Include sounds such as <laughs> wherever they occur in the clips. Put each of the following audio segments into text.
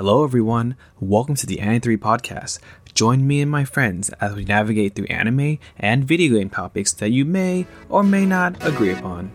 Hello, everyone. Welcome to the Anime3 podcast. Join me and my friends as we navigate through anime and video game topics that you may or may not agree upon.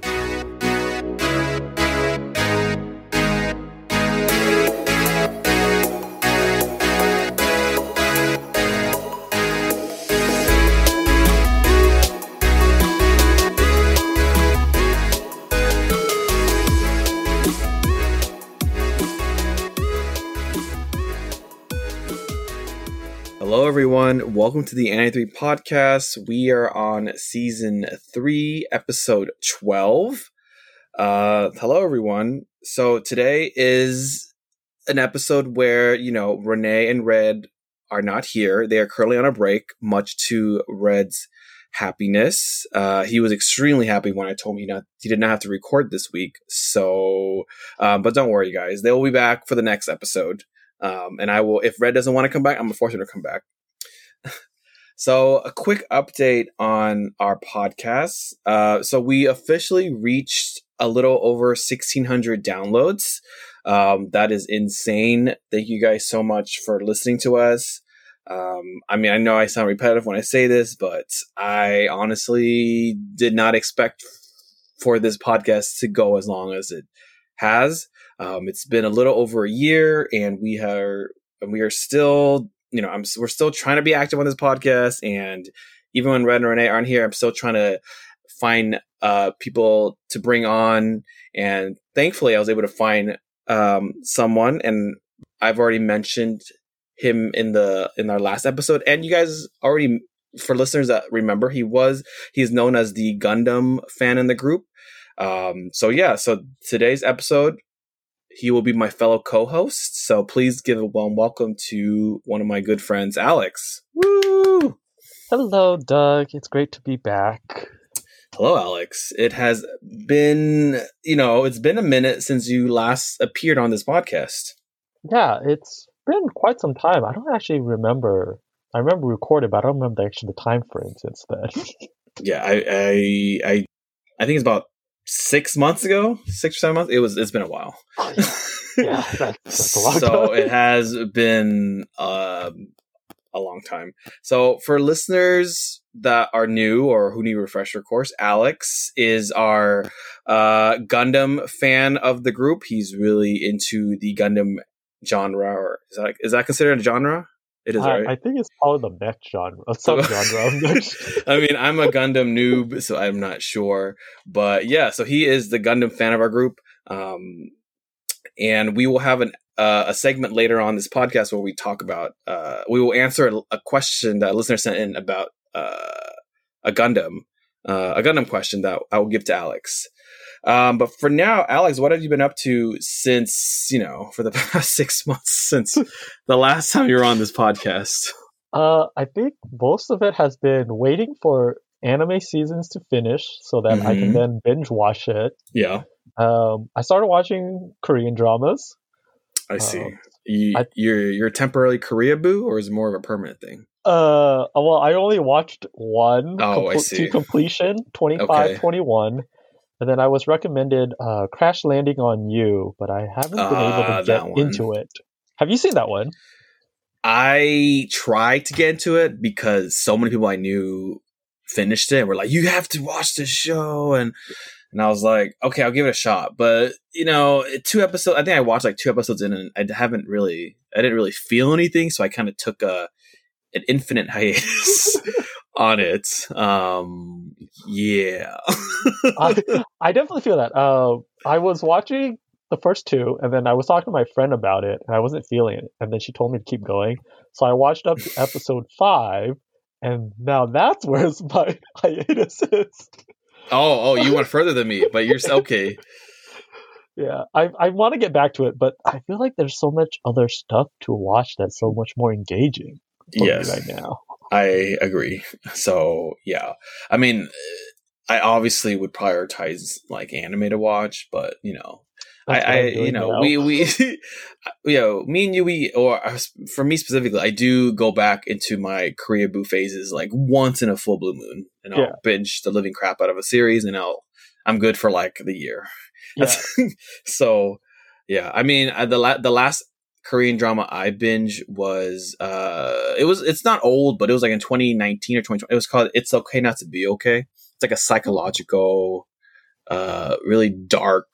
Welcome to the Anime3 podcast. We are on season three, episode 12. Uh, hello, everyone. So today is an episode where, you know, Renee and Red are not here. They are currently on a break, much to Red's happiness. Uh, he was extremely happy when I told him he not he did not have to record this week. So, um, but don't worry, guys. They will be back for the next episode. Um, and I will, if Red doesn't want to come back, I'm gonna force him to come back. So, a quick update on our podcast. Uh, so, we officially reached a little over 1,600 downloads. Um, that is insane. Thank you guys so much for listening to us. Um, I mean, I know I sound repetitive when I say this, but I honestly did not expect for this podcast to go as long as it has. Um, it's been a little over a year, and we are and we are still, you know, I'm we're still trying to be active on this podcast, and even when Red and Renee aren't here, I'm still trying to find uh, people to bring on, and thankfully, I was able to find um, someone, and I've already mentioned him in the in our last episode, and you guys already for listeners that remember, he was he's known as the Gundam fan in the group. Um, so yeah, so today's episode, he will be my fellow co-host. So please give a warm welcome to one of my good friends, Alex. Woo! Hello, Doug. It's great to be back. Hello, Alex. It has been, you know, it's been a minute since you last appeared on this podcast. Yeah, it's been quite some time. I don't actually remember. I remember recording, but I don't remember actually the time frame since then. <laughs> yeah, I, I, I, I think it's about six months ago, six or seven months. It was. It's been a while. <laughs> yeah, that's, that's a <laughs> long so time. it has been um, a long time. So for listeners that are new or who need a refresher course, Alex is our uh, Gundam fan of the group. He's really into the Gundam genre, or is that is that considered a genre? It is, I, right? I think it's called the mech genre, <laughs> subgenre. <laughs> I mean, I'm a Gundam noob, so I'm not sure. But yeah, so he is the Gundam fan of our group. Um, and we will have an uh, a segment later on this podcast where we talk about uh, we will answer a, a question that a listener sent in about uh, a Gundam, uh, a Gundam question that I will give to Alex. Um, but for now, Alex, what have you been up to since you know for the <laughs> past six months since <laughs> the last time you were on this podcast? Uh, I think most of it has been waiting for anime seasons to finish so that I can Mhm. then binge watch it. Yeah, Um, I started watching Korean dramas. I see. Um, you, I- you're you're temporarily Korea boo, or is it more of a permanent thing? Uh, well, I only watched one Oh, I compl- see. to completion, 25, Okay. 21. And then I was recommended uh, Crash Landing on You, but I haven't been Ah, able to get one. into it. Have you seen that one? I tried to get into it because so many people I knew finished it and were like, "You have to watch this show," and and I was like, "Okay, I'll give it a shot." But you know, two episodes. I think I watched like two episodes in, and I haven't really, I didn't really feel anything, so I kind of took a an infinite <laughs> hiatus on it. Um, yeah. I, <laughs> I definitely feel that. Uh, I was watching the first two, and then I was talking to my friend about it, and I wasn't feeling it. And then she told me to keep going. So I watched up to <laughs> episode five, and now that's where my <laughs> hiatus is. oh, oh, you went further than me, but you're okay. Yeah, I I want to get back to it, but I feel like there's so much other stuff to watch that's so much more engaging for Yes. me right now. I agree. So yeah, I mean, I obviously would prioritize like anime to watch, but you know, That's I, I you know, now. we we, <laughs> you know, me and you, we or for me specifically, I do go back into my Korea boo phases like once in a full blue moon, and I'll Yeah. binge the living crap out of a series, and I'll I'm good for like the year. Yeah. <laughs> So yeah, I mean, uh, the la- the last Korean drama I binge was uh it was it's not old, but it was like in 2019 or 2020. It was called It's Okay Not to Be Okay. It's like a psychological, uh really dark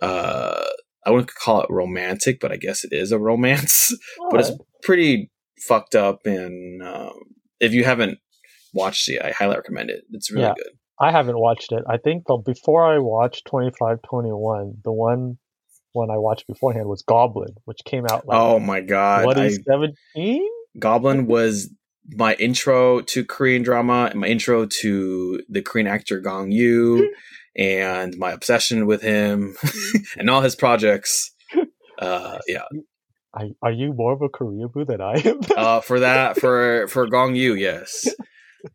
uh I wouldn't call it romantic, but I guess it is a romance. <laughs> but it's pretty fucked up and um, if you haven't watched it, I highly recommend it. It's really Yeah. good. I haven't watched it. I think the, before I watched 2521, the one one I watched beforehand was Goblin, which came out like oh my god. What is seventeen? Goblin was my intro to Korean drama and my intro to the Korean actor Gong Yoo <laughs> and my obsession with him <laughs> and all his projects. <laughs> Uh, yeah. Are, are you more of a Korea boo than I am? Uh, for that, for, for Gong Yoo, yes.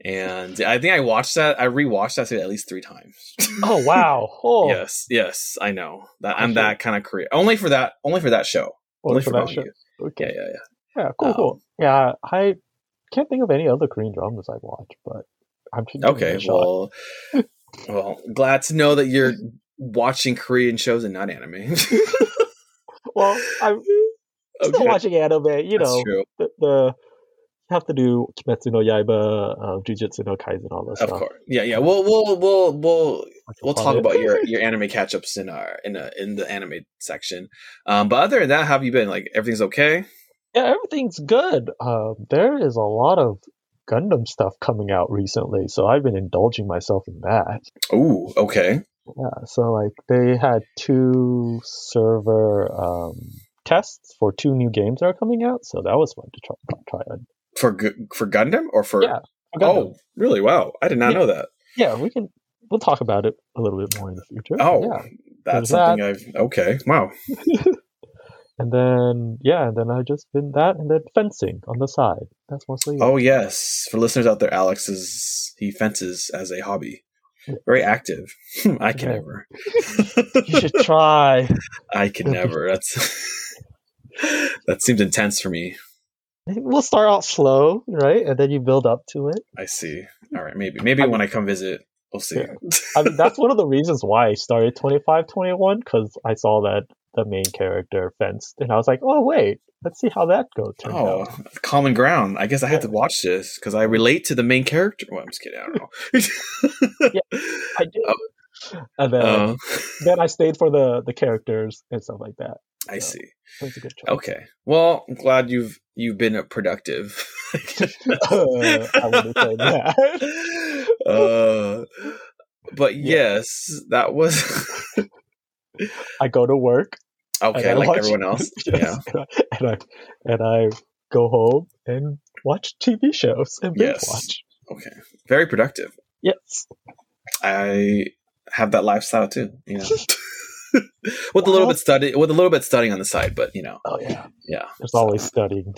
And I think I watched that. I rewatched that at least three times. <laughs> oh wow! Oh, Yes, yes, I know that I'm that kind of Korea. Only for that, only for that show. Only only for that show. Yoo. Okay. Yeah, yeah, yeah. Yeah, cool, Um, cool. Yeah, I can't think of any other Korean dramas I've watched, but I'm Okay, well, well, glad to know that you're watching Korean shows and not anime. <laughs> well, I'm <laughs> still Okay, watching anime. You that's know, true. the, the you have to do Kimetsu no Yaiba, uh, Jujutsu no Kaisen, all this. Of stuff. course, yeah, yeah. We'll we'll we'll we'll we'll talk it. about your your anime catch ups in our in a, in the anime section. Um, but other than that, how have you been? Like everything's okay? yeah, everything's good. Um, there is a lot of Gundam stuff coming out recently, so I've been indulging myself in that. Ooh, okay. Yeah, so like they had two server um, tests for two new games that are coming out, so that was fun to try. try. For for Gundam or for Yeah, for Gundam. oh really? Wow, I did not Yeah. know that. yeah, we can. We'll talk about it a little bit more in the future. Oh, yeah, that's something I've okay. Wow. <laughs> and then yeah, and then I just been that, and then fencing on the side. That's mostly. it. Oh yes, for listeners out there, Alex is he fences as a hobby. Very active. <laughs> I can Yeah. never. <laughs> you should try. I can never. That's that seems intense for me. We'll start out slow, right, and then you build up to it. I see. All right, maybe maybe I when I come visit, we'll see. Yeah. <laughs> I mean, that's one of the reasons why I started twenty five twenty one because I saw that the main character fenced, and I was like, oh wait, let's see how that goes. Oh, out. common ground. I guess I had to watch this because I relate to the main character. Well, I'm just kidding. I don't know. <laughs> I did. <laughs> And then, Uh, then I stayed for the the characters and stuff like that. I So, see. A good choice. Okay. Well, I'm glad you've you've been productive. <laughs> Uh, I wouldn't say that. <laughs> uh, but Yeah. yes, that was I go to work. <laughs> okay. Like watch- everyone else. Yeah. Yes, and, I, and I and I go home and watch TV shows and binge Yes. watch. Okay. Very productive. Yes. I have that lifestyle too. You <laughs> with a little bit study, with a little bit studying on the side, but you know, Oh yeah. yeah. There's So, always studying.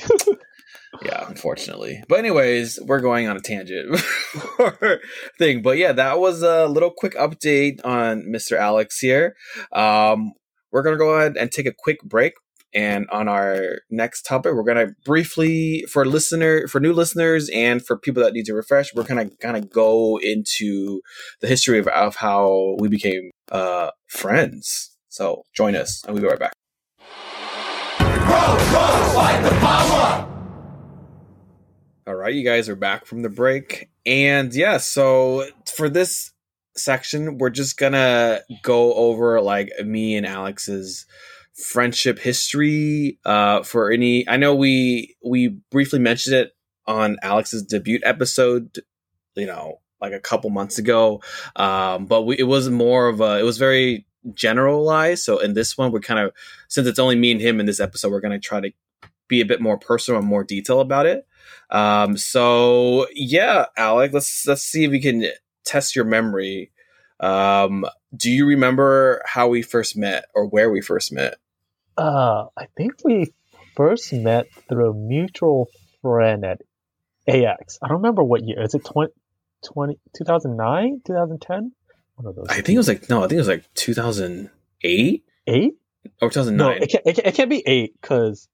<laughs> yeah, unfortunately. But anyways, we're going on a tangent <laughs> thing. But yeah, that was a little quick update on Mr. Alex here. Um, we're gonna go ahead and take a quick break. And on our next topic, we're gonna briefly for listener for new listeners and for people that need to refresh, we're gonna kind of go into the history of, of how we became uh friends. So join us and we'll be right back. All right, you guys are back from the break. And yeah, so for this section, we're just gonna go over like me and Alex's friendship history. Uh for any I know we we briefly mentioned it on Alex's debut episode, you know, like a couple months ago. Um, but we, it was more of a it was very generalized. So in this one, we're kind of since it's only me and him in this episode, we're gonna try to be a bit more personal and more detail about it. Um, so yeah, Alex, let's let's see if we can test your memory. Um, do you remember how we first met or where we first met? Uh, I think we first met through a mutual friend at AX. I don't remember what year. Is it 20, 20 2009, 2010? One of those. I think it was like no, I think it was like 2008 eight. or No, 2009. it can't, it can't, it can't be eight because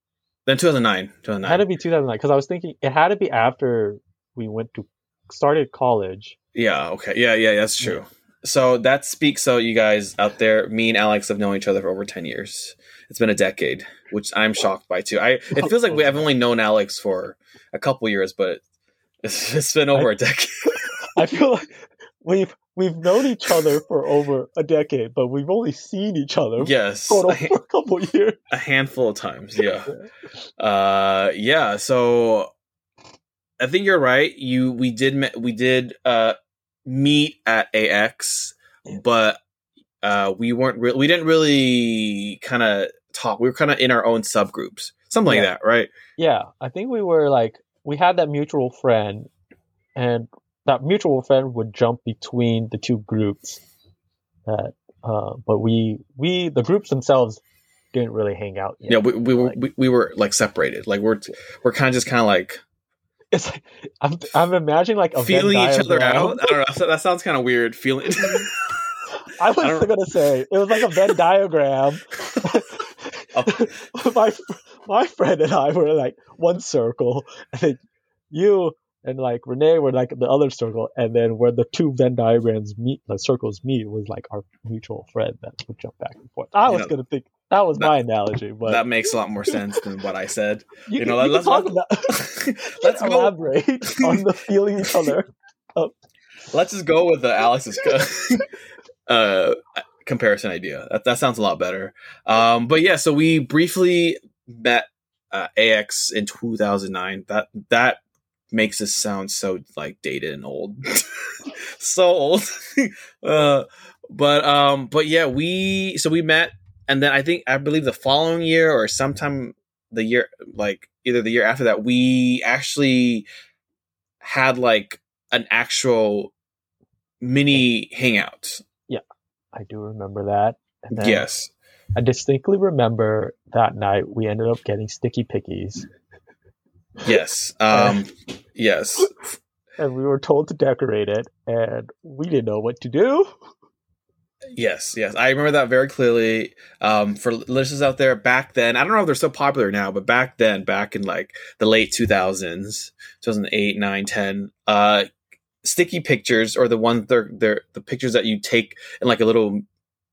then 2009, it had to be 2009. Because I was thinking it had to be after we went to started college. Yeah, okay. Yeah, yeah, that's true. So that speaks so you guys out there, me and Alex have known each other for over 10 years. It's been a decade. which I'm shocked by too. I it feels like we have only known Alex for a couple years, but <laughs> it's, it's been over I- a decade. <laughs> I feel like we've we've known each other for over a decade, but we've only seen each other yes, <laughs> for for a couple years. a handful of times. Yeah. Uh, yeah. So I think you're right. You we did we did uh meet at AX, but uh we weren't re- we didn't really kind of talk. We were kind of in our own subgroups, something Yeah. like that, right? Yeah, I think we were like we had that mutual friend, and that mutual friend would jump between the two groups. That, uh, but we we the groups themselves didn't really hang out. Yet. Yeah, we, we were Like- we, we were like separated. Like we're we're kind of just kind of like It's like I'm I'm imagining like a Venn feeling each other out. I don't know. That- That sounds kind of weird. Feeling. <laughs> <laughs> I was I gonna say it was like a Venn diagram. <laughs> <laughs> my my friend and I were like one circle, and then you and like Renee were like the other circle, and then where the two Venn diagrams meet, the circles meet, was like our mutual friend that would jump back and forth. I You was know, gonna think that was that- my analogy, but that makes a lot more sense than what I said. you, you know, you let's- talk let's- about <laughs> <laughs> Let's go. elaborate on the feeling each other. Let's just go with the Alex's uh, comparison idea. That that sounds a lot better. Um, but yeah, so we briefly met uh, AX in 2009. That that makes us sound so like dated and old, <laughs> so old. <laughs> uh, but um, but yeah, we so we met, and then I think I believe the following year or sometime the year like either the year after that, we actually had like an actual mini hangout. I do remember that. And then Yes. I distinctly remember that night we ended up getting sticky pickies. Yes. Um yes. <laughs> and we were told to decorate it, and we didn't know what to do. Yes, yes. I remember that very clearly. Um for listeners out there back then, I don't know if they're so popular now, but back then, back in like the late 2000s, 2008, 9, 10, uh sticky pictures or the ones they're they're the pictures that you take in like a little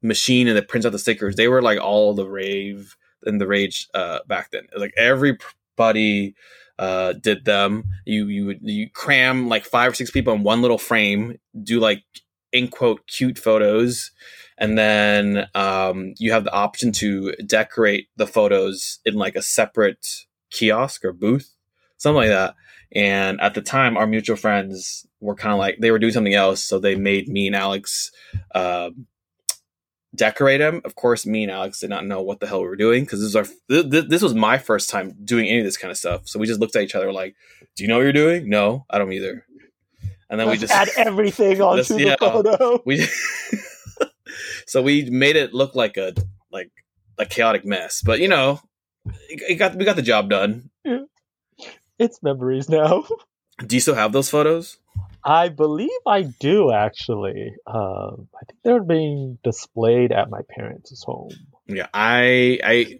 machine and it prints out the stickers. They were like all the rave and the rage uh back then. Like everybody uh did them. You you would you cram like five or six people in one little frame, do like in quote cute photos and then um, you have the option to decorate the photos in like a separate kiosk or booth something like that. And at the time our mutual friends were kind of like they were doing something else so they made me and alex um decorate them. Of course me and alex did not know what the hell we were doing because this was our th- th- this was my first time doing any of this kind of stuff. So we just looked at each other like do you know what you're doing? No i don't either. And then we Let's just add everything <laughs> onto Let's- the yeah. photo. we <laughs> so we made it look like a like a chaotic mess. But you know it it got we got the job done It's memories now. <laughs> do you still have those photos I believe I do actually. Um, I think they're being displayed at my parents' home. yeah i i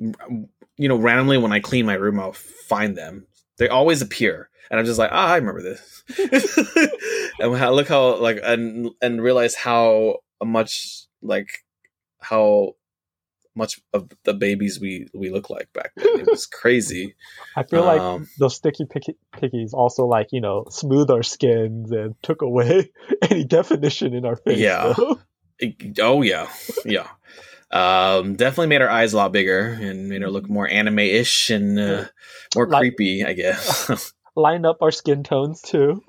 you know randomly when i clean my room i'll find them they always appear and i'm just like ah i remember this <laughs> and how, look how like and and realize how much like how much of the babies we we look like back then it was <laughs> crazy I feel like Um, those sticky picky, pickies also like you know smooth our skins and took away <laughs> any definition in our face. Yeah. It- oh yeah, yeah. Um, definitely made our eyes a lot bigger and made her look more anime-ish and uh, more Like- creepy, I guess. <laughs> Line up our skin tones too.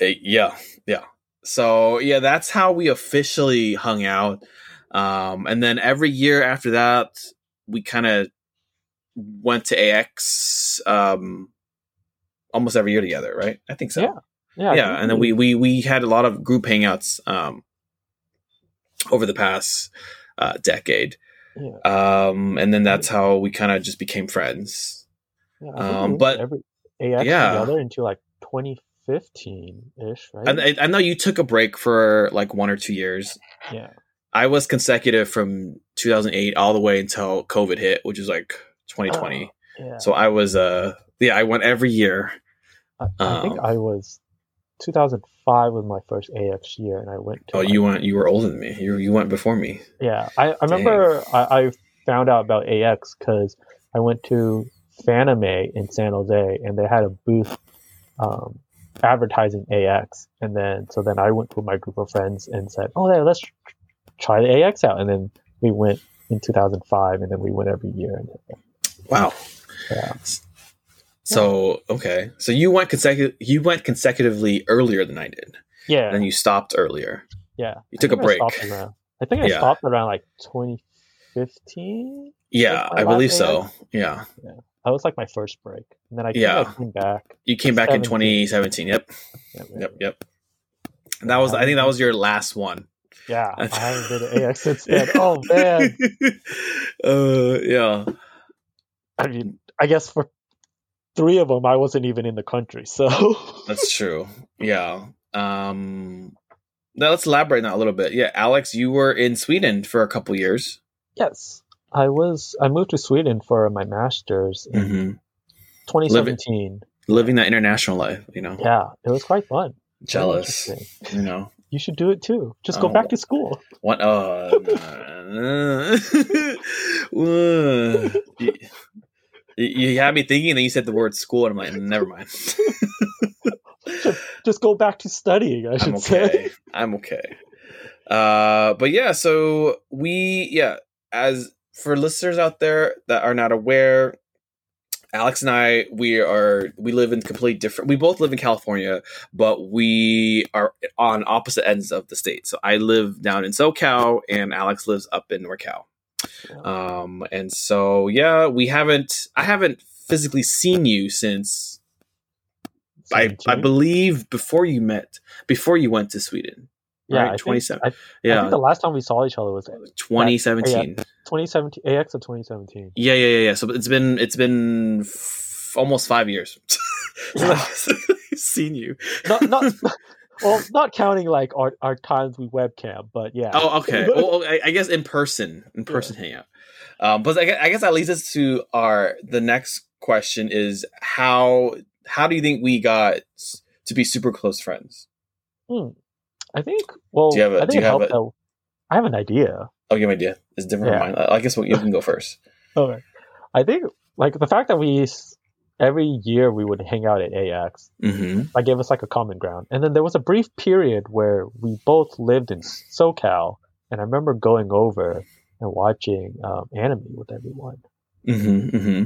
Eh, yeah, yeah. So yeah, that's how we officially hung out. Um, and then every year after that, we kind of went to AX um, almost every year together, right? I think so. Yeah. Yeah, yeah, and then we we we had a lot of group hangouts um, over the past uh, decade, Yeah, um, and then that's how we kind of just became friends. yeah, we um, but- every AX yeah. together into like 2015 ish, right? And I, I know you took a break for like one or two years. yeah, I was consecutive from 2008 all the way until COVID hit, which is like 2020. yeah. So I was uh yeah, I went every year. I, I think um, I was 2005 was my first AX year, and I went. To Oh, you went you were older than me. You you went before me. Yeah, I, I remember I, I found out about AX because I went to Fanime in San Jose, and they had a booth um, advertising AX. And then so then I went with my group of friends and said, "Oh, yeah, let's try the AX out." And then we went in 2005, and then we went every year. Wow. yeah, So okay, so you went consecutive. You went consecutively earlier than I did, yeah, and then you stopped earlier. yeah. You I took a I break. stopped around- I think I Yeah. stopped around like 2015. Yeah, I believe so. Yeah, yeah. That was like my first break, and then I, think Yeah. I came back. you came back in 2017. Yep, yep, yep. And that was. I think that was your last one. Yeah, I haven't been to AX since then. Oh man, <laughs> uh, yeah. I mean, I guess for three of them, I wasn't even in the country. <laughs> So That's true. Yeah. Um now let's elaborate on that a little bit. Yeah, Alex, you were in Sweden for a couple years. yes, I was. I moved to Sweden for my master's in hmm 2017. Living that international life, you know. Yeah, it was quite fun. Jealous. You know. You should do it too. Just go Oh. back to school. What uh uh, <laughs> you, you had me thinking and then you said the word school and I'm like, never mind. <laughs> Just go back to studying. I should I'm say. okay. I'm okay. Uh, but yeah, so we yeah, as for listeners out there that are not aware, Alex and I we are we live in completely different. We both live in California, but we are on opposite ends of the state. So I live down in SoCal, and Alex lives up in NorCal. Um, and so yeah, we haven't. I haven't physically seen you since I, I believe before you met before you went to Sweden. Yeah, right, I 27. I, I Yeah, think the last time we saw each other was 2017. 2017 AX of 2017. Yeah, yeah, yeah, yeah. So it's been it's been f- almost five years <laughs> since I've <laughs> seen you. Not not <laughs> well, not counting like our, our times we webcam, but yeah. Oh, okay. well, I, I guess in person, in person hangout. Um, but I guess, I guess that leads us to our the next question is how how do you think we got to be super close friends? Hmm. I think. Well, Do you have a- I think do you it have helped a- have an idea. I'll give you an idea. It's different Yeah. from mine. I I guess you can go <laughs> first. Okay. I think like the fact that we every year we would hang out at AX hmm that gave us like a common ground. And then there was a brief period where we both lived in SoCal, and I remember going over and watching um, anime with everyone. hmm hmm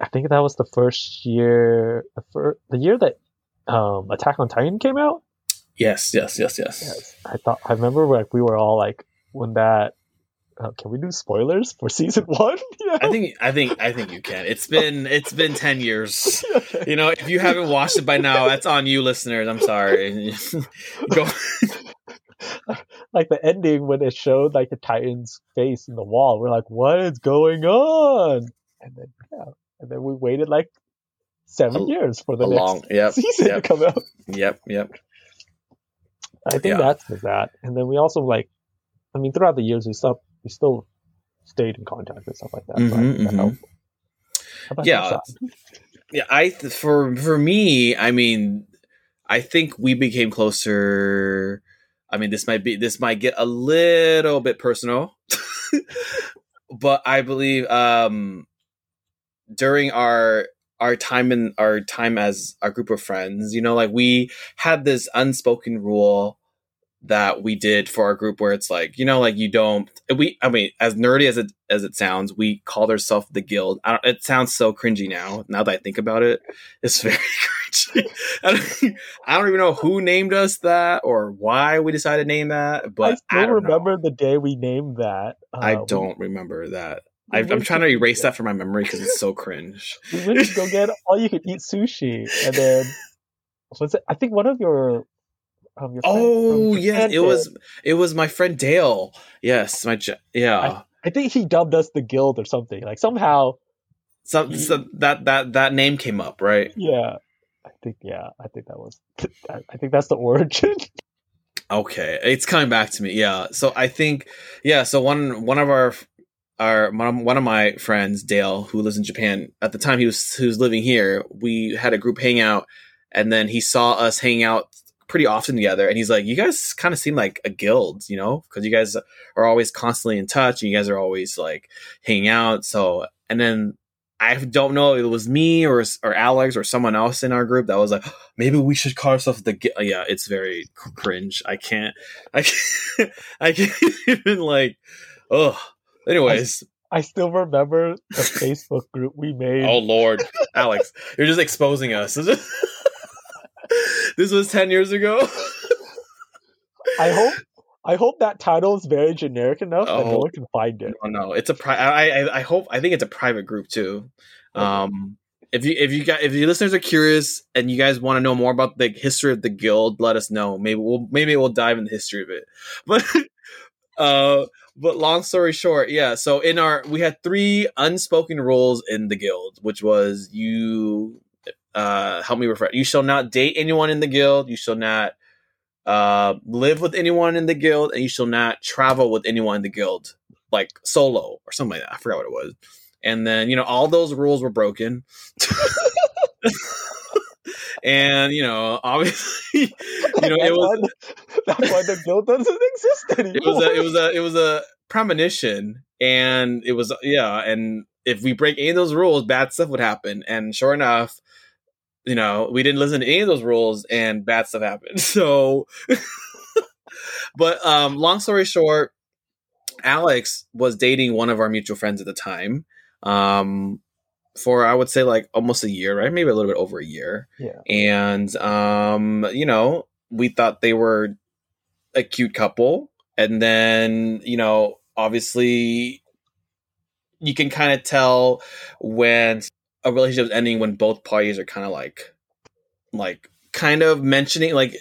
I think that was the first year, the, fir- the year that um, Attack on Titan came out. Yes, yes, yes, yes. Yes, I thought I remember like we were all like when that. Uh, can we do spoilers for season <laughs> one? Yeah. I think I think I think you can. It's been it's been ten years. Okay. <laughs> You know, if you haven't watched it by now, that's on you, listeners. I'm sorry. <laughs> Go. like the ending when it showed like the Titan's face in the wall. We're like, what is going on? And then yeah, and then we waited like seven A- years for the next long- yep, season yep. to come out. Yep, yep. I think Yeah. that's that. And then we also like, I mean, throughout the years we still we still stayed in contact and stuff like that. so Mhm, think that mhm. about Yeah. <laughs> Yeah, I for for me, I mean, I think we became closer. I mean, this might be this might get a little bit personal, <laughs> but I believe um during our our time in our time as a group of friends, you know, like we had this unspoken rule that we did for our group where it's like you know like you don't we i mean as nerdy as it as it sounds we called ourselves the guild I don't, it sounds so cringy now now that i think about it it's <laughs> very cringy I don't, I don't even know who named us that or why we decided to name that but I still I don't remember know. the day we named that. i Uh, don't remember that I, i'm trying to erase that from my memory because it's so cringe We went to go get all you could eat sushi, and then <laughs> was it? I think one of your um your oh yes it was it was my friend dale yes my yeah I think he dubbed us the guild or something. Like somehow, so, so that that that name came up right yeah. I think yeah. I think that was. I I think that's the origin. <laughs> Okay, it's coming back to me. Yeah. So I think yeah, so one one of our our one of my friends, Dale, who lives in Japan, at the time he was he was living here, we had a group hangout and then he saw us hanging out pretty often together and he's like, "You guys kind of seem like a guild, you know, because you guys are always constantly in touch and you guys are always like hanging out." So, and then I don't know it was me or or Alex or someone else in our group that was like, oh, maybe we should call ourselves the. Guild. Yeah, it's very cringe. I can't. I can't. <laughs> I can't <laughs> even like. Oh. Anyways, I still remember the Facebook group we made. Oh Lord, Alex, you're just exposing us. <laughs> this was ten years ago. I hope I hope that title is very generic enough oh, that no one can find it. No, no, it's a pri- I, I I hope I think it's a private group too. Um, if you if you got if your listeners are curious and you guys want to know more about the history of the guild, let us know. Maybe we'll maybe we'll dive in the history of it. <laughs> But uh, but long story short, yeah. So in our we had three unspoken rules in the guild, which was you uh help me refer. You shall not date anyone in the guild. You shall not uh, live with anyone in the guild, and you shall not travel with anyone in the guild, like solo or something like that. I forgot what it was. And then you know all those rules were broken. <laughs> and you know, obviously, <laughs> you know, it was that's why the guild doesn't <laughs> exist anymore. It was a, it was a, it was a premonition, and it was yeah, and if we break any of those rules, bad stuff would happen. And sure enough, you know, we didn't listen to any of those rules and bad stuff happened. <laughs> So, but um, long story short, Alex was dating one of our mutual friends at the time. Um, for I would say like almost a year, right? Maybe a little bit over a year. Yeah. And um, you know, we thought they were a cute couple. And then, you know, obviously you can kind of tell when a relationship is ending when both parties are kind of like like kind of mentioning like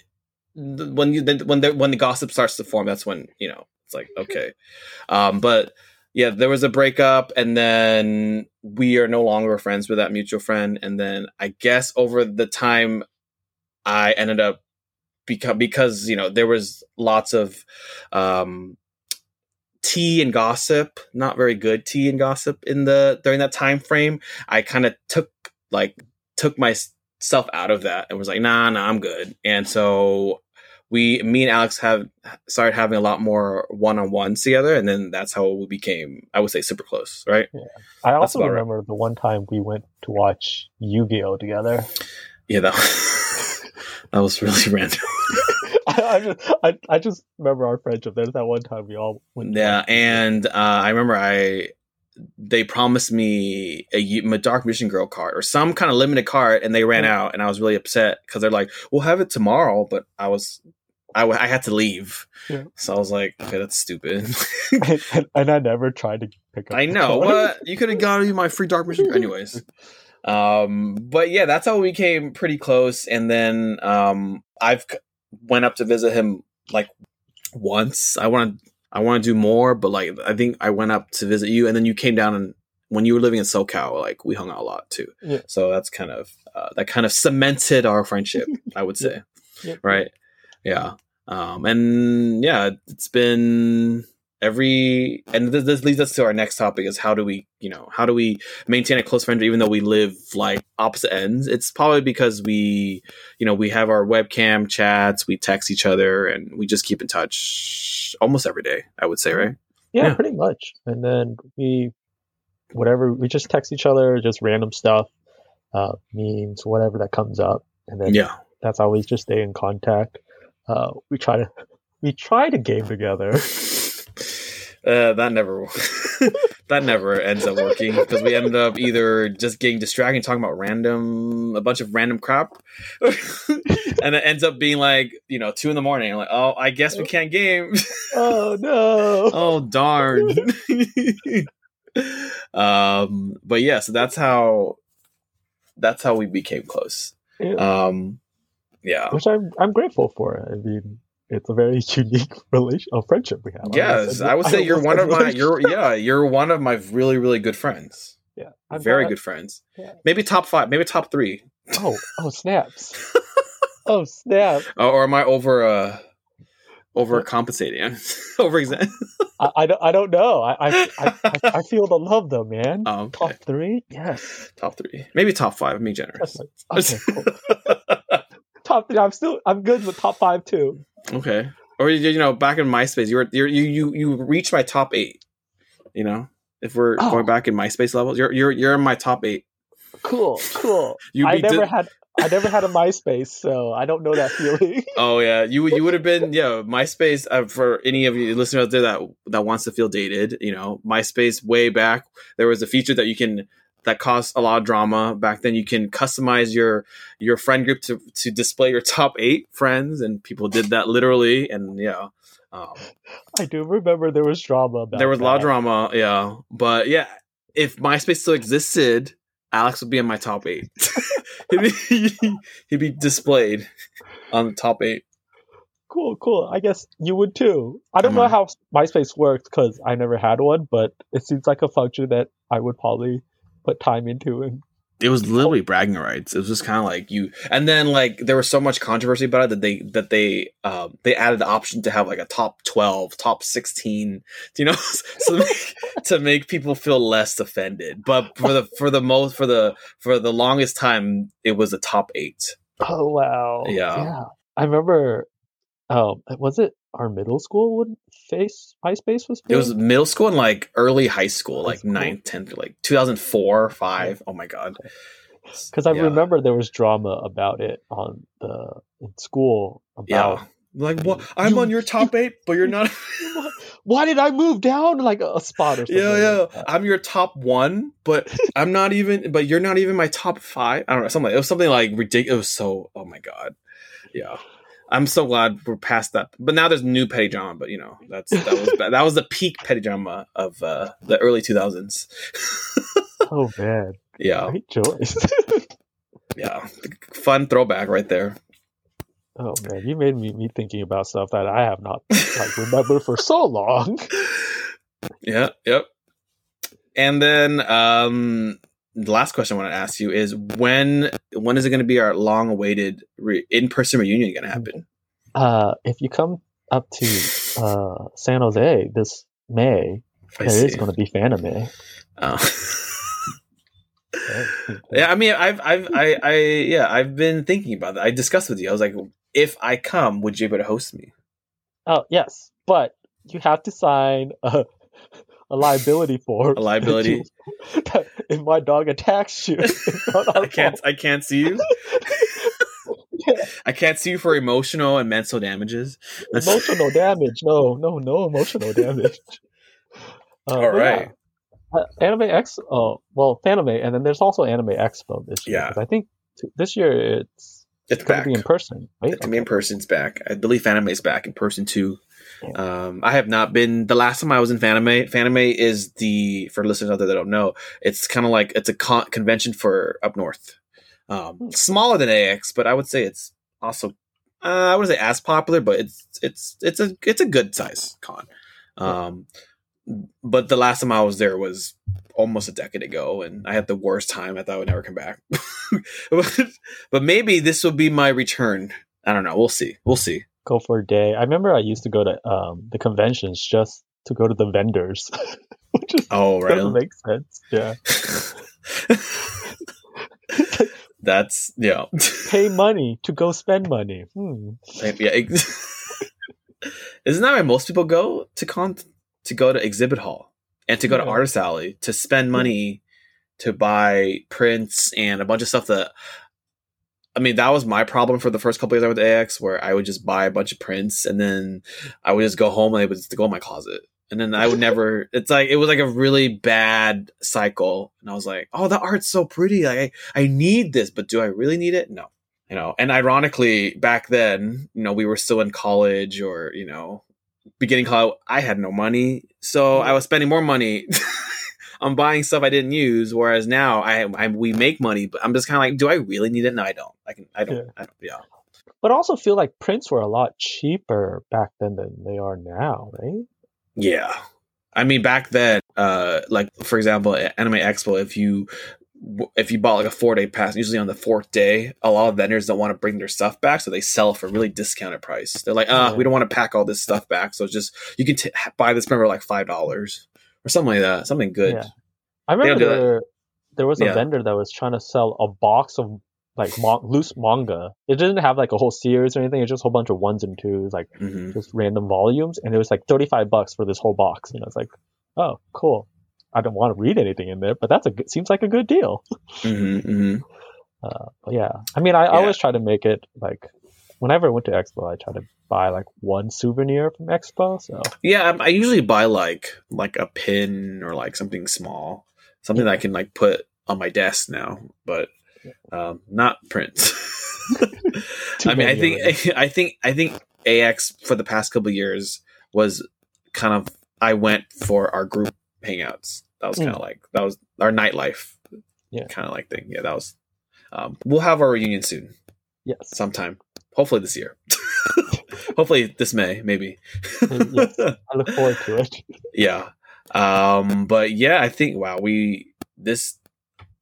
when you when the when the gossip starts to form that's when you know it's like <laughs> okay um but yeah there was a breakup and then we are no longer friends with that mutual friend and then i guess over the time i ended up because because you know there was lots of um tea and gossip, not very good tea and gossip in the during that time frame. I kind of took like took myself out of that and was like, nah, nah, I'm good. And so we, me and Alex have started having a lot more one on ones together, and then that's how we became, I would say, super close, right? Yeah. I also remember right. the one time we went to watch Yu Gi Oh together. Yeah, that was, <laughs> that was really <laughs> random. <laughs> I, just, I, I just remember our friendship. There's that one time we all went. Yeah, and uh, I remember I they promised me a, a Dark Magician Girl card or some kind of limited card, and they ran out, and I was really upset because they're like, "We'll have it tomorrow," but I was. I, I had to leave, yeah. so I was like, "Okay, that's stupid." <laughs> and, and, I never tried to pick up. I know what you could have gotten me my free Dark Magician. Anyways, um, but yeah, that's how we came pretty close. And then um, I've went up to visit him like once. I want to I want to do more, but like I think I went up to visit you, and then you came down and when you were living in SoCal, like we hung out a lot too. Yeah. So that's kind of uh, that kind of cemented our friendship, <laughs> I would say. Right? Yeah. Um, and yeah, it's been every and this, this, leads us to our next topic is how do we you know how do we maintain a close friendship even though we live like opposite ends? It's probably because we you know we have our webcam chats we text each other and we just keep in touch almost every day i would say right? Yeah, yeah. pretty much. And then we whatever we just text each other just random stuff uh memes whatever that comes up. And then yeah. that's always just stay in contact uh we try to we try to game together. <laughs> Uh, that never <laughs> that never ends up working because we end up either just getting distracted talking about random a bunch of random crap <laughs> and it ends up being like you know two in the morning like oh i guess we can't game. Oh no. Oh darn. Um but yeah so that's how that's how we became close. Yeah. um yeah which i'm i'm grateful for i mean it's a very <laughs> unique relation, a friendship we have. Yes, I, I would say I you're one of my you're <laughs> yeah you're one of my really really good friends. Yeah, I'm very good friends. Yeah. Maybe top five, maybe top three. Oh oh snaps! <laughs> oh snap! Oh, or am I over uh over compensating? over exam? I, I, don't I don't know. I I, I I feel the love though, man. Oh, okay. Top three, yes. Top three, maybe top five. I'm being generous. Okay, cool. Top three. I'm still I'm good with top five too. Okay. Or you know, back in MySpace, you were you you you you reached my top eight. You know. If we're Oh. going back in MySpace levels, you're you're you're in my top eight. Cool, cool. <laughs> You'd I never di- had I never had a MySpace, so I don't know that feeling. <laughs> Oh yeah, you would- you would have been yeah MySpace uh, for any of you listeners out there that that wants to feel dated. You know, MySpace way back there was a feature that you can that caused a lot of drama back then. You can customize your your friend group to to display your top eight friends, and people did that literally. And yeah, um, I do remember there was drama about there was a lot of drama. Yeah, but yeah, if MySpace still existed, Alex would be in my top eight. <laughs> he'd, be, <laughs> he'd be displayed on the top eight. Cool, cool. I guess you would too. I don't know how MySpace works because I never had one, but it seems like a function that I would probably put time into. And it was literally bragging rights. It was just kind of like you, and then like there was so much controversy about it that they that they um they added the option to have like a top twelve, top sixteen, you know, <laughs> so to make, to make people feel less offended. But for the for the most for the for the longest time, it was a top eight. oh wow, Yeah. I remember. Um, was it our middle school when face MySpace was? It was middle school and like early high school, High like school. ninth, tenth, like two thousand four, five. Oh my god. because I Yeah. remember there was drama about it on the in school Yeah. Like what? I'm You- on your top eight, but you're not. <laughs> why did I move down like a, spot or something? Yeah, yeah. like. I'm your top one, but <laughs> I'm not even. But you're not even my top five. I don't know. Something. It was something like ridiculous. It was so. Oh my god. Yeah. I'm so glad we're past that. But now there's new petty drama. But you know, that's that was bad. that was the peak petty drama of uh, the early 2000s. <laughs> Oh man, yeah, great choice. <laughs> yeah. Fun throwback right there. oh man, you made me me thinking about stuff that I have not like remembered for so long. <laughs> Yeah. Yep. And then um the last question I want to ask you is when when is it going to be our long awaited re- in person reunion going to happen? Uh, if you come up to <laughs> uh, San Jose this May, I there is see. going to be Fan Fanime. Oh. <laughs> yeah, I mean, I've, I've, I, I, yeah, I've been thinking about that. I discussed with you. I was like, if I come, would you be able to host me? Oh yes, but you have to sign a, <laughs> a liability form. A liability? that if my dog attacks you, <laughs> <laughs> it's not our I can't. I can't see you. <laughs> I can't see you for emotional and mental damages. That's- emotional damage. No, no, no emotional damage. Uh, All but yeah, uh, Anime X. Oh, well, Fanime, and then there's also Anime Expo this year. Yeah. I think t- this year it's It's going to be in person, right? It's gonna be in person. It's back. I believe Fanime is back in person too. Um, I have not been. The last time I was in Fanime, Fanime is the for listeners out there that don't know. It's kind of like it's a con- convention for up north. Um, Hmm. smaller than AX, but I would say it's also uh, I wouldn't say as popular, but it's it's it's a it's a good size con. Um, but the last time I was there was almost a decade ago, and I had the worst time. I thought I would never come back. <laughs> but, but maybe this will be my return. I don't know. We'll see. We'll see. Go for a day. I remember I used to go to um, the conventions just to go to the vendors, <laughs> which is, Oh, <laughs> doesn't right. make sense. Yeah, <laughs> That's yeah. pay money to go spend money. Hmm. yeah. Isn't that why most people go to con to go to exhibit hall and to go to artist alley to spend money to buy prints and a bunch of stuff that I mean that was my problem for the first couple years I was with AX where I would just buy a bunch of prints and then I would just go home and they would just go in my closet. And then I would <laughs> never it's like it was like a really bad cycle. And I was like, oh the art's so pretty. Like I, I need this, but do I really need it? No. You know, and ironically, back then, you know, we were still in college or, you know, beginning college, I had no money. So mm-hmm. I was spending more money <laughs> on buying stuff I didn't use. Whereas now I, I we make money, but I'm just kind of like, do I really need it? No, I don't. I can, I don't, Yeah. I don't, yeah. But I also feel like prints were a lot cheaper back then than they are now, right? Yeah. I mean, back then, uh, like for example, at Anime Expo, if you if you bought like a four day pass, usually on the fourth day, a lot of vendors don't want to bring their stuff back, so they sell for a really discounted price. They're like, ah, Yeah. we don't want to pack all this stuff back, so just you can t- buy this member like five dollars or something like that, something good. Yeah. I remember there, there was a Yeah. vendor that was trying to sell a box of like mon- loose manga. It didn't have like a whole series or anything. It's just a whole bunch of ones and twos, like hmm just random volumes, and it was like thirty five bucks for this whole box. And I was like, oh, cool. I don't want to read anything in there, but that's a good, seems like a good deal. <laughs> Mm-hmm, mm-hmm. Uh, yeah, I mean, I Yeah. always try to make it like whenever I went to Expo, I try to buy like one souvenir from Expo. So Yeah, I, I usually buy like like a pin or like something small, something that I can like put on my desk now, but um, not prints. <laughs> I mean, <laughs> I think I think I think AX for the past couple of years was kind of I went for our group hangouts. That was Mm. kind of like that was our nightlife, Yeah. kind of like thing. Yeah, that was. Um, we'll have our reunion soon, yes, sometime. Hopefully this year. <laughs> Hopefully this May, maybe. I look forward to it. yeah um but yeah i think wow we this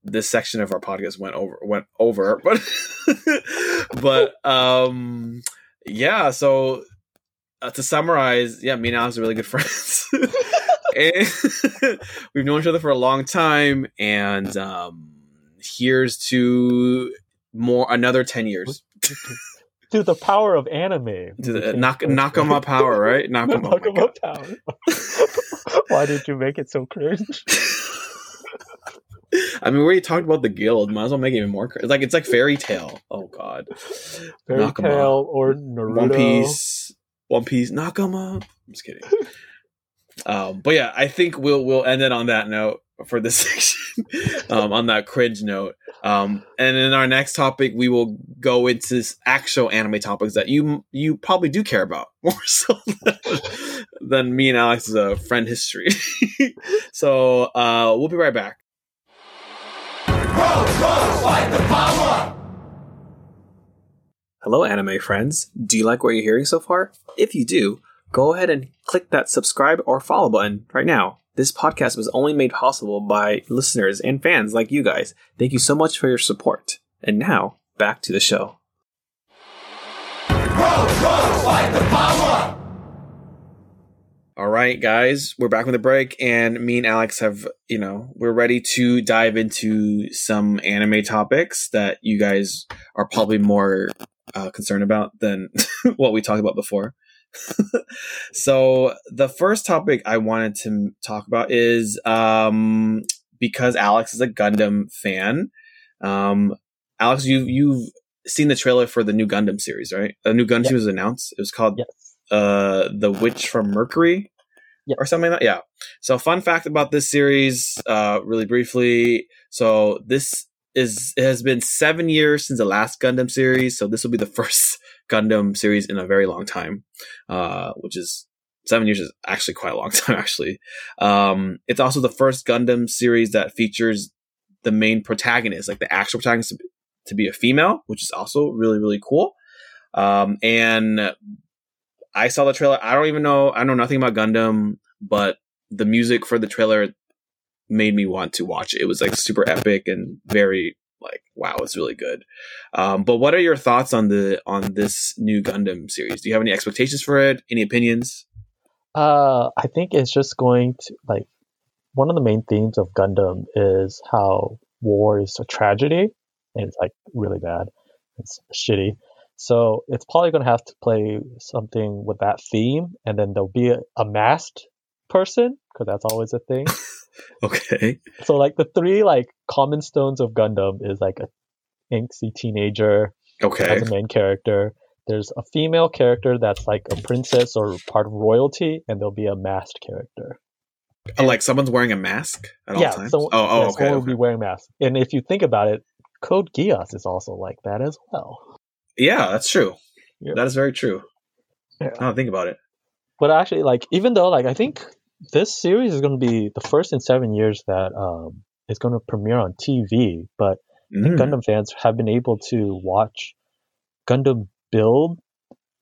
this section of our podcast went over went over <laughs> but but um yeah so uh, to summarize yeah me and alex are really good <laughs> friends <laughs> we've known each other for a long time and um here's to more another 10 years Through the power of anime. to the knock nakama power right nakama, <laughs> oh my power. <laughs> Why did you make it so cringe? <laughs> I mean, we already talked about the guild. Might as well make it even more. It's like it's like Fairy Tail. Oh God, Fairy Nakama. Tail or Naruto. One Piece, One Piece, Nakama. I'm just kidding. um, but yeah, I think we'll we'll end it on that note for this <laughs> section. um, on that cringe note. Um, and in our next topic, we will go into actual anime topics that you you probably do care about <laughs> more so than, than me and Alex's uh, friend history. <laughs> so uh, we'll be right back. Hello, anime friends. Do you like what you're hearing so far? If you do, go ahead and click that subscribe or follow button right now. This podcast was only made possible by listeners and fans like you guys. Thank you so much for your support. And now, back to the show. All right, guys, we're back from the break, and me and Alex have, you know, we're ready to dive into some anime topics that you guys are probably more uh, concerned about than <laughs> what we talked about before. <laughs> so, the first topic I wanted to talk about is um, because Alex is a Gundam fan. Um, Alex, you you've seen the trailer for the new Gundam series, right? A new Gundam series was announced. It was called Yes. uh the witch from mercury Yeah. or something like that yeah so fun fact about this series uh really briefly so this is it has been seven years since the last gundam series so this will be the <laughs> first gundam series in a very long time uh which is seven years is actually quite a long <laughs> time actually um it's also the first gundam series that features the main protagonist like the actual protagonist to be, a female which is also really really cool um and I saw the trailer. I don't even know. I know nothing about Gundam, but the music for the trailer made me want to watch it. It was like super epic and very like wow, it's really good. Um, but what are your thoughts on the on this new Gundam series? Do you have any expectations for it? Any opinions? Uh, I think it's just going to like one of the main themes of Gundam is how war is a tragedy and it's like really bad. It's shitty. So it's probably going to have to play something with that theme, and then there'll be a, a masked person because that's always a thing. <laughs> <laughs> Okay. so like the three like common stones of Gundam is like a angsty teenager Okay. as a main character. There's a female character that's like a princess or part of royalty, and there'll be a masked character. Oh, like someone's wearing a mask at all yeah, times. so, oh, oh, yeah, okay. someone will be wearing masks. And if you think about it, Code Geass is also like that as well. Yeah, that's true. Yeah. That is very true. Yeah. Now think about it. But actually, like even though like I think this series is going to be the first in seven years that um is going to premiere on TV, but Mm. Gundam fans have been able to watch Gundam build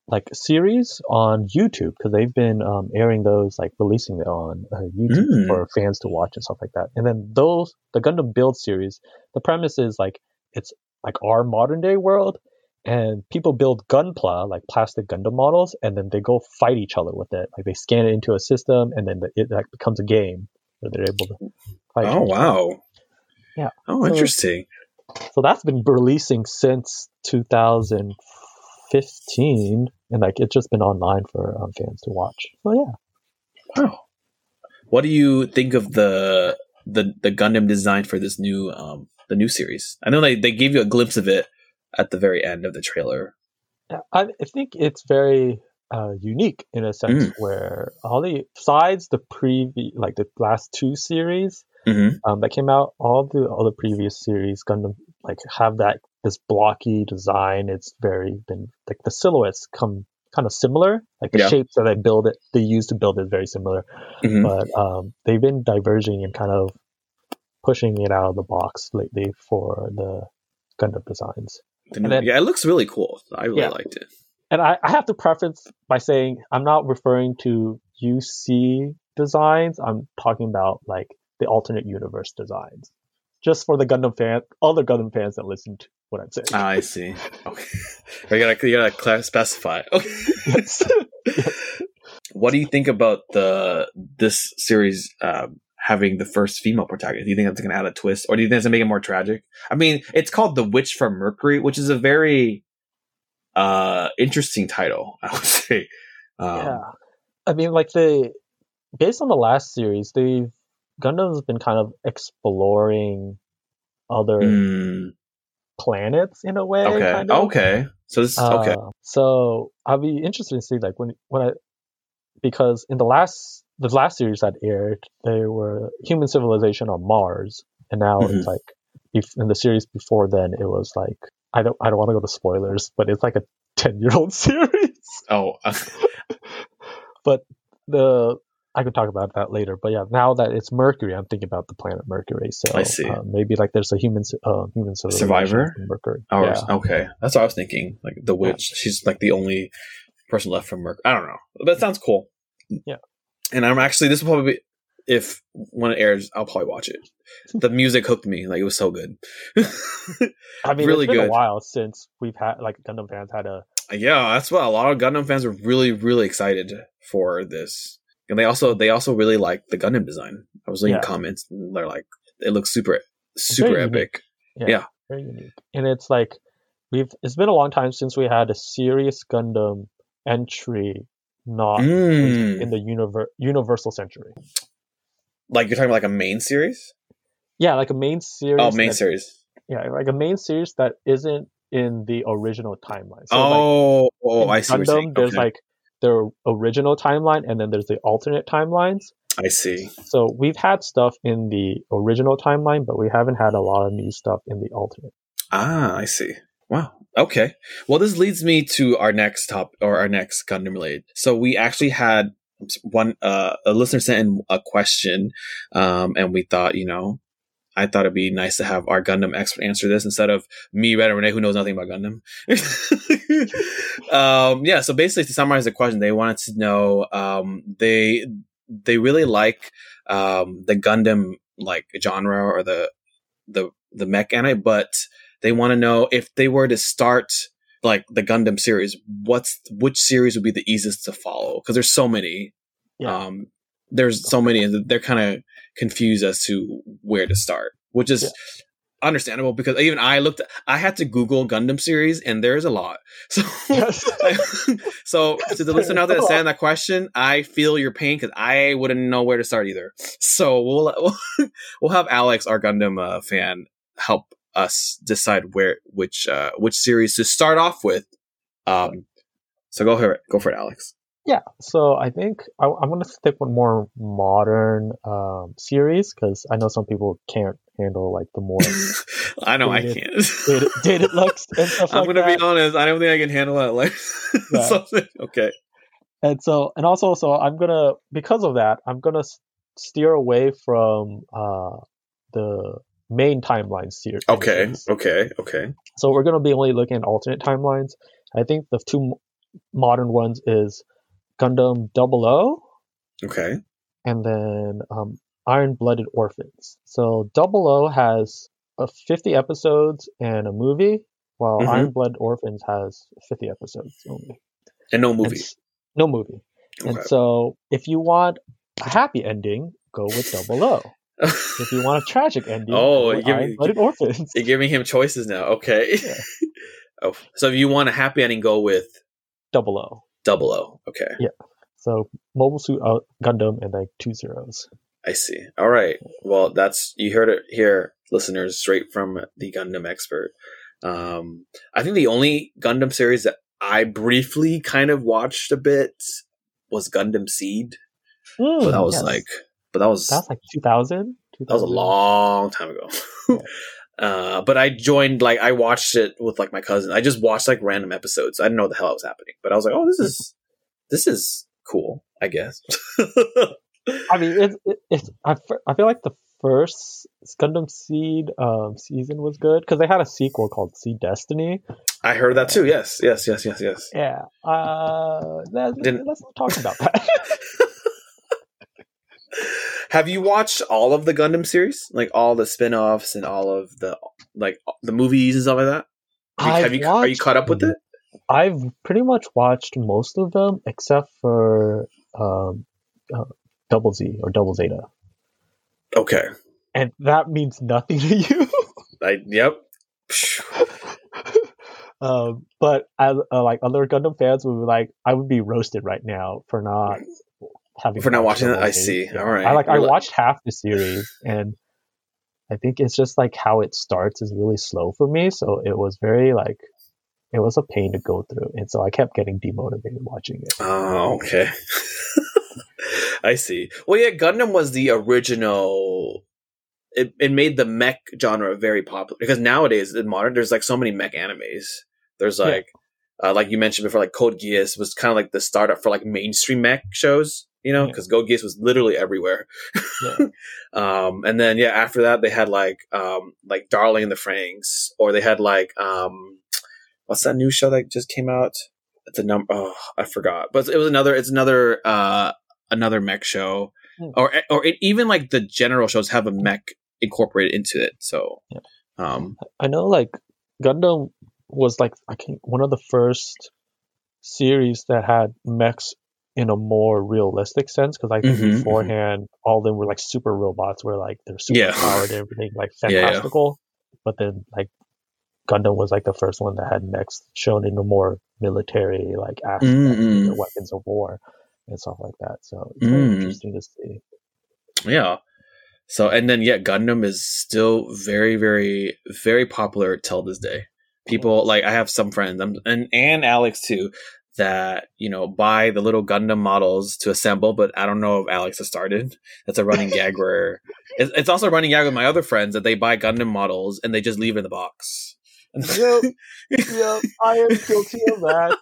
like series on YouTube because they've been um, airing those like releasing it on uh, YouTube Mm. for fans to watch and stuff like that. And then those the Gundam build series, the premise is like it's like our modern day world, and people build Gunpla like plastic Gundam models, and then they go fight each other with it. Like they scan it into a system, and then it like becomes a game where they're able to fight. Oh wow. Yeah. Oh, So- interesting. So that's been releasing since 2015, and like it's just been online for um, fans to watch. So yeah, Wow. What do you think of the the the Gundam design for this new um the new series? I know they they gave you a glimpse of it at the very end of the trailer. I, I think it's very uh, unique in a sense Mm. where all the besides the previous like the last two series hmm um, that came out, all the other previous series Gundam like have that this blocky design. It's very been like the silhouettes come kind of similar, like the Yeah. shapes that they build it they use to build it very similar. hmm But um, they've been diverging and kind of pushing it out of the box lately for the Gundam designs. The new- then- yeah, it looks really cool. I really Yeah. liked it. And I, I have to preface by saying I'm not referring to UC designs. I'm talking about like the alternate universe designs. Just for the Gundam fan, other Gundam fans that listen to what I'm saying. Ah, I see. Okay, <laughs> you gotta you gotta specify. <laughs> Okay. yes. <laughs> What do you think about the this series um, having the first female protagonist? Do you think that's going to add a twist, or do you think it's going to make it more tragic? I mean, it's called The Witch from Mercury, which is a very uh, interesting title, <laughs> I would say. Um, yeah. I mean, like the based on the last series, the Gundam's been kind of exploring other mm, planets in a way. okay. kind of. Okay. So this okay. Uh, so I'll be interested to see like when when I because in the last the last series that aired, they were human civilization on Mars, and now Mhm. it's like if, in the series before then it was like I don't I don't want to go to spoilers, but it's like a <laughs> ten year old series. Oh, <laughs> but The I could talk about that later, but yeah, now that it's Mercury, I'm thinking about the planet Mercury. So I see. Uh, maybe like there's a human uh, human civilization Survivor? Mercury. or, yeah. okay. That's what I was thinking. Like the witch, she's like the only person left from Mercury. I don't know, but it sounds cool. Yeah. And I'm actually this will probably be, if when it airs, I'll probably watch it. <laughs> The music hooked me. Like it was so good. I mean, <laughs> really it's been good. a while since we've had like Gundam fans had a Yeah, that's what a lot of Gundam fans are really, really excited for this. And they also they also really like the Gundam design. I was reading Yeah. comments and they're like, it looks super super epic. Yeah, Yeah. very unique. And it's like we've it's been a long time since we had a serious Gundam entry not Mm. in the univer- universal century. Like you're talking about like a main series? Yeah, like a main series. Oh, main that- series. Yeah, like a main series that isn't in the original timeline. So oh, like oh, I see. What Gundam, saying. there's Okay. like the original timeline and then there's the alternate timelines. I see. So we've had stuff in the original timeline, but we haven't had a lot of new stuff in the alternate. Ah, I see. Wow. Okay. Well, this leads me to our next top or our next Gundam related. So we actually had one uh, a listener sent in a question, um, and we thought, you know, I thought it'd be nice to have our Gundam expert answer this instead of me, Red and Renee, who knows nothing about Gundam. <laughs> um, yeah. So basically, to summarize the question, they wanted to know um, they they really like um, the Gundam like genre or the the the mech anime, but they want to know if they were to start like the Gundam series, what's which series would be the easiest to follow? Because there's so many. Yeah. Um, there's so many, and they're kind of confused as to where to start, which is Yeah. understandable because even I looked, I had to Google Gundam series, and there's a lot. <laughs> So, Yes. <laughs> so to the listener out there that's saying that question, I feel your pain because I wouldn't know where to start either. So we'll <laughs> we'll have Alex, our Gundam uh, fan, help us decide where which uh, which series to start off with. Um, so go for it, go for it, Alex. Yeah, so I think I, I'm going to stick with more modern um, series because I know some people can't handle like the more <laughs> I know I can't. dated, dated looks <laughs> and stuff I'm like gonna that. be honest. I don't think I can handle that. Like, <laughs> Yeah. something. Okay. and so, and also, so I'm gonna because of that, I'm gonna steer away from uh, the main timeline series. Okay. Okay. Okay. So we're gonna be only looking at alternate timelines. I think the two modern ones is Gundam Double O Okay. and then um, Iron Blooded Orphans. So Double O has uh, 50 episodes and a movie, while Mhm. Iron Blooded Orphans has 50 episodes only. And no And movie. s- no movie. Okay. And so if you want a happy ending, go with Double O. If you want a tragic ending, <laughs> Oh, you give me- Blooded Orphans. You're giving him choices now. Okay. Yeah. <laughs> oh, so if you want a happy ending, go with Double O. Double O. Okay. Yeah. So Mobile Suit uh, Gundam and like two zeros. I see. All right. Well, that's you heard it here, listeners, straight from the Gundam expert. Um, I think the only Gundam series that I briefly kind of watched a bit was Gundam Seed, Mm, that was yes. like, but that was that was like 2000. that was a long time ago. <laughs> uh, but I joined like I watched it with like my cousin. I just watched like random episodes. I didn't know what the hell was happening, but I was like, oh, this is <laughs> this is cool. I guess. <laughs> I mean, it's it, it's I, I feel like the first Gundam Seed um, season was good because they had a sequel called Seed Destiny. I heard that too. Yes, yes, yes, yes, yes. Yeah. Uh, let, Didn't- let's not talk about that. Have you watched all of the Gundam series, like all the spin-offs and all of the like the movies and stuff like that? Have you, I've have you are you caught up with it? I've pretty much watched most of them except for um, uh, Double Z or Double Zeta, Okay. and that means nothing <laughs> to you. I yep. <laughs> um, but as uh, like other Gundam fans would be like, I would be roasted right now for not having For not watching it? I see. Yeah. All right. I like I You're like- watched half the series and. I think it's just like how it starts is really slow for me, so it was very like it was a pain to go through, and so I kept getting demotivated watching it. Oh, okay. <laughs> I see. Well, yeah, Gundam was the original. It, it made the mech genre very popular because nowadays in modern, there's like so many mech animes. There's Yeah. like, uh, like you mentioned before, like Code Geass was kind of like the startup for like mainstream mech shows, you know, Yeah. because Code Geass was literally everywhere. Yeah. <laughs> um, and then yeah, after that they had like um like Darling in the Franxx, or they had like um what's that new show that just came out? It's a number. Oh, I forgot. But it was another. It's another. uh Another mech show, Hmm. or or it, even like the general shows have a mech incorporated into it. So, Yeah. um, I know like Gundam was like I think one of the first series that had mechs in a more realistic sense because I think Mhm, mhm. beforehand all of them were like super robots where like they're super Yeah. powered and <laughs> everything like Yeah, yeah. fantastical. But then like Gundam was like the first one that had mechs shown in a more military like aspect, Mm, their weapons of war and stuff like that. So it's very Mm. interesting to see. yeah. So and then yeah, Gundam is still very, very, very popular till this day. People like I have some friends, um, and and Alex too, that you know buy the little Gundam models to assemble. But I don't know if Alex has started. That's a running gag where <laughs> it's, it's also a running gag with my other friends that they buy Gundam models and they just leave it in the box. Yep. <laughs> Yep, I am guilty of that.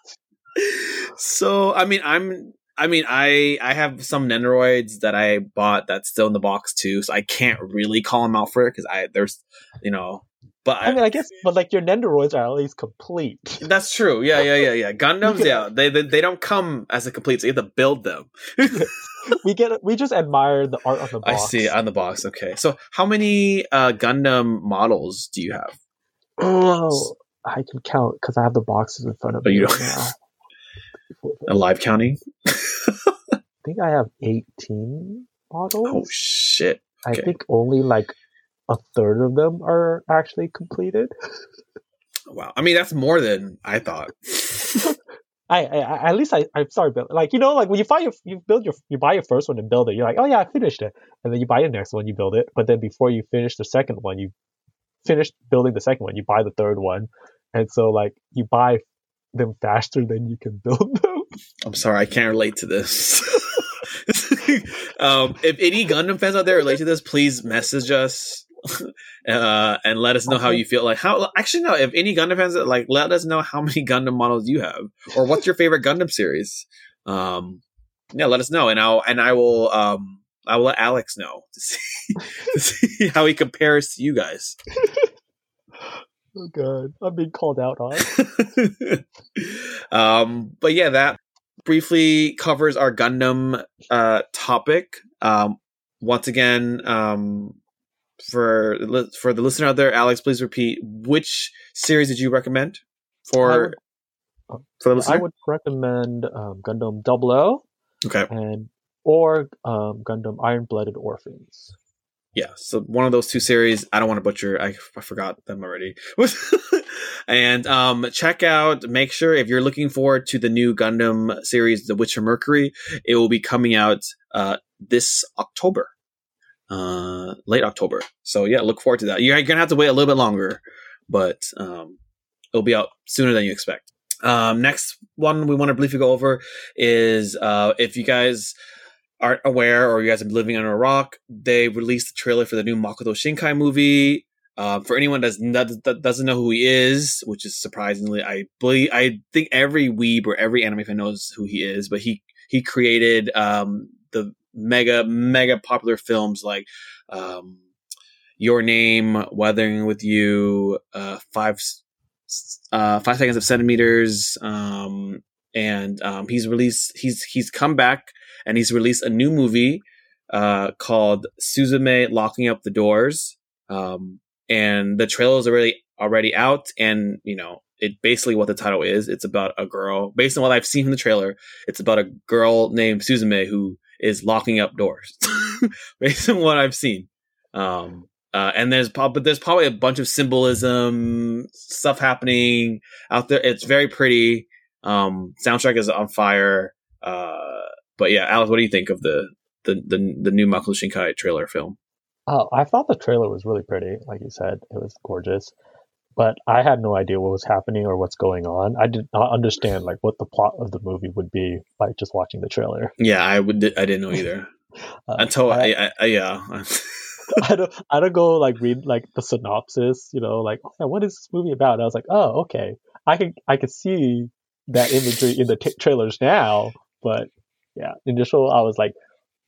so I mean, I'm. I mean, I I have some Nendoroids that I bought that's still in the box too, so I can't really call them out for it because I there's you know, but I mean, I guess, but like your Nendoroids are at least complete. <laughs> That's true. Yeah, yeah, yeah, yeah. Gundams, yeah, they, they they don't come as a complete. So you have to build them. <laughs> we get, we just admire the art on the box. I see on the box. Okay, so how many uh, Gundam models do you have? Oh, I can count because I have the boxes in front of Oh, me you don't- now. <laughs> A live counting? I think I have eighteen models. Oh shit! I think only like a third of them are actually completed. Wow. I mean, that's more than I thought. <laughs> I, I, at least I I'm sorry, but like you know, like when you buy your you build your you buy your first one and build it, you're like, oh yeah, I finished it, and then you buy the next one, you build it, but then before you finish the second one, you finish building the second one, you buy the third one, and so like you buy them faster than you can build <laughs> them. I'm sorry, I can't relate to this. <laughs> um, if any Gundam fans out there relate to this, please message us <laughs> uh, and let us know how you feel. Like how actually no, if any Gundam fans like let us know how <laughs> many Gundam models you have or what's your favorite Gundam series. Um, yeah, let us know, and I'll and I will um I will let Alex know to see <laughs> to see how he compares to you guys. Oh god, I'm being called out on. um, but yeah, that briefly covers our Gundam uh, topic. Um, once again, um, for for the listener out there, Alex, please repeat which series did you recommend for would- for the I would recommend um, Gundam Double O okay, and or um, Gundam Iron Blooded Orphans. yeah, so one of those two series. I don't want to butcher. I, I forgot them already. <laughs> and um, check out. Make sure if you're looking forward to the new Gundam series, The Witcher Mercury, it will be coming out uh, this October, uh, late October. So yeah, look forward to that. You're gonna have to wait a little bit longer, but um, it'll be out sooner than you expect. Um, next one we want to briefly go over is uh, if you guys aren't aware or you guys are living under a rock, they released the trailer for the new Makoto Shinkai movie. Um, for anyone that's that doesn't know who he is, which is surprisingly, I believe I think every weeb or every anime fan knows who he is. But he he created um, the mega mega popular films like um, Your Name, Weathering with You, uh, Five uh, Five Seconds of Centimeters, um, and um, he's released. He's he's come back and he's released a new movie uh, called Suzume Locking Up the Doors. Um, and the trailer is already already out, and you know it basically what the title is. It's about a girl. Based on what I've seen from the trailer, it's about a girl named Suzume who is locking up doors. <laughs> based on what I've seen, um, uh, and there's but there's probably a bunch of symbolism stuff happening out there. It's very pretty. Um, soundtrack is on fire. Uh, but yeah, Alex, what do you think of the the the, the new Makoto Shinkai trailer film? Oh, I thought the trailer was really pretty. Like you said, it was gorgeous. But I had no idea what was happening or what's going on. I did not understand like what the plot of the movie would be by just watching the trailer. Yeah, I would. I didn't know either <laughs> uh, until I, I, I yeah. <laughs> I don't I don't go like read like the synopsis, you know, like oh, what is this movie about? And I was like, oh, okay, I can I can see that imagery in the t- trailers now, but yeah, initial I was like,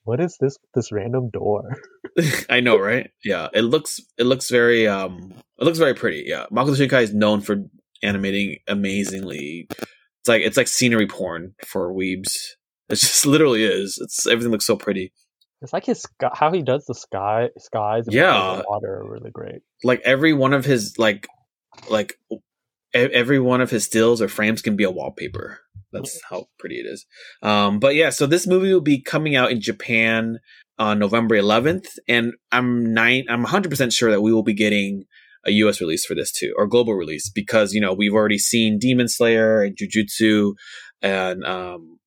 what is this this random door? <laughs> I know, right? Yeah, it looks it looks very um it looks very pretty. Yeah, Makoto Shinkai is known for animating amazingly. It's like it's like scenery porn for weebs. It just <laughs> literally is. It's everything looks so pretty. It's like his how he does the sky skies and yeah. the water are really great. Like every one of his like like every one of his stills or frames can be a wallpaper. That's how pretty it is. Um, but yeah, so this movie will be coming out in Japan on November 11th, and I'm nine. I'm 100 percent sure that we will be getting a U.S. release for this too, or global release, because you know we've already seen Demon Slayer and Jujutsu, and um,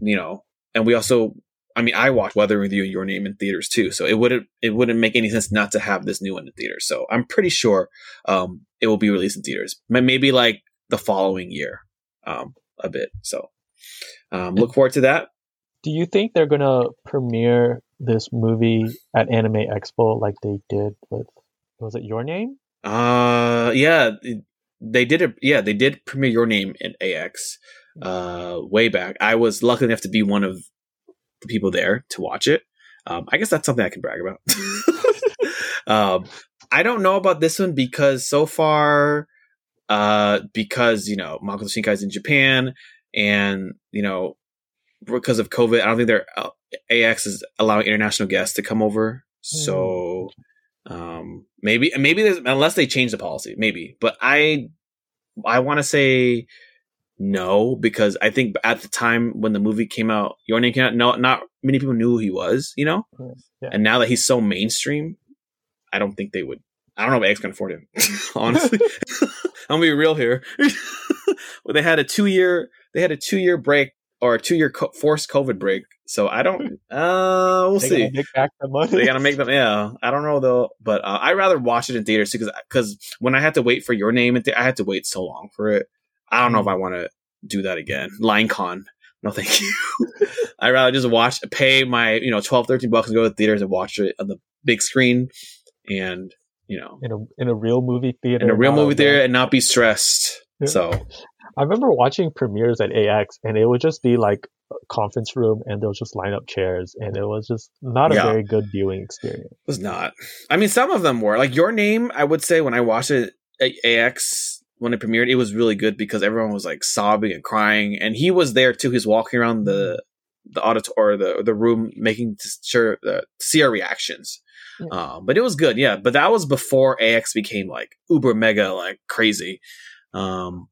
you know, and we also. I mean, I watched Weather with You Your Name in theaters too, so it wouldn't it wouldn't make any sense not to have this new one in theaters. So I'm pretty sure um, it will be released in theaters, maybe like the following year. Um, a bit. So um, look forward to that. Do you think they're gonna premiere this movie at Anime Expo like they did with was it Your Name? Uh, yeah, they did it. Yeah, they did premiere Your Name in AX uh, way back. I was lucky enough to be one of the people there to watch it. Um, I guess that's something I can brag about. <laughs> um, I don't know about this one because so far uh, because you know Makoto Shinkai is in Japan, and you know because of COVID, I don't think they're uh, AX is allowing international guests to come over. So hmm. um, maybe maybe there's unless they change the policy, maybe. But I I want to say no because I think at the time when the movie came out, Your Name came out, no, not many people knew who he was, you know. Yeah. And now that he's so mainstream, I don't think they would. I don't know if AX can afford him, <laughs> honestly. <laughs> I'm gonna be real here. <laughs> they had a two year they had a two year break or a two year co- forced COVID break. So I don't. Uh, we'll they see. Make back the money. They gotta make them. Yeah, I don't know though, but uh, I rather watch it in theaters because because when I had to wait for your name, I had to wait so long for it. I don't know if mm. I want to do that again. Line con. No, thank you. I'd rather just watch, pay my, you know, 12, 13 bucks and go to the theaters and watch it on the big screen and you know, in a in a real movie theater, in a real movie theater, and not be stressed. So, I remember watching premieres at AX, and it would just be like a conference room, and they'll just line up chairs, and it was just not a yeah. very good viewing experience. It was not. I mean, some of them were like your name. I would say when I watched it at AX when it premiered, it was really good because everyone was like sobbing and crying, and he was there too. He's walking around the the auditor or the the room, making sure uh, see our reactions. Yeah. Um, but it was good, yeah. But that was before AX became like uber mega like crazy. Um,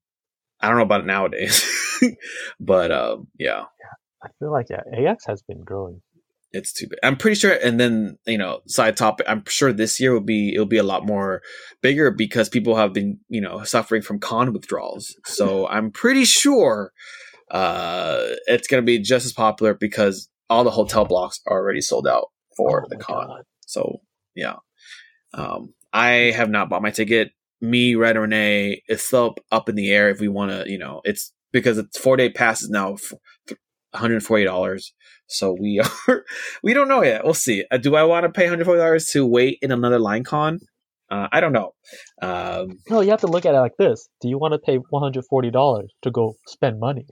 I don't know about it nowadays, <laughs> but um, yeah. I feel like yeah, AX has been growing. it's too big. I'm pretty sure. And then you know, side topic. I'm sure this year will be it'll be a lot more bigger because people have been you know suffering from con withdrawals. So I'm pretty sure uh, it's going to be just as popular because all the hotel blocks are already sold out for oh the con. God. So yeah, um, I have not bought my ticket. Me, Red, Renee, it's still up in the air if we want to. You know, it's because it's four day passes now, one hundred forty dollars. So we <laughs> are, we don't know yet. We'll see. Uh, do I want to pay one hundred forty dollars to wait in another line con? Uh, I don't know. Um, no, you have to look at it like this. Do you want to pay one hundred forty dollars to go spend money?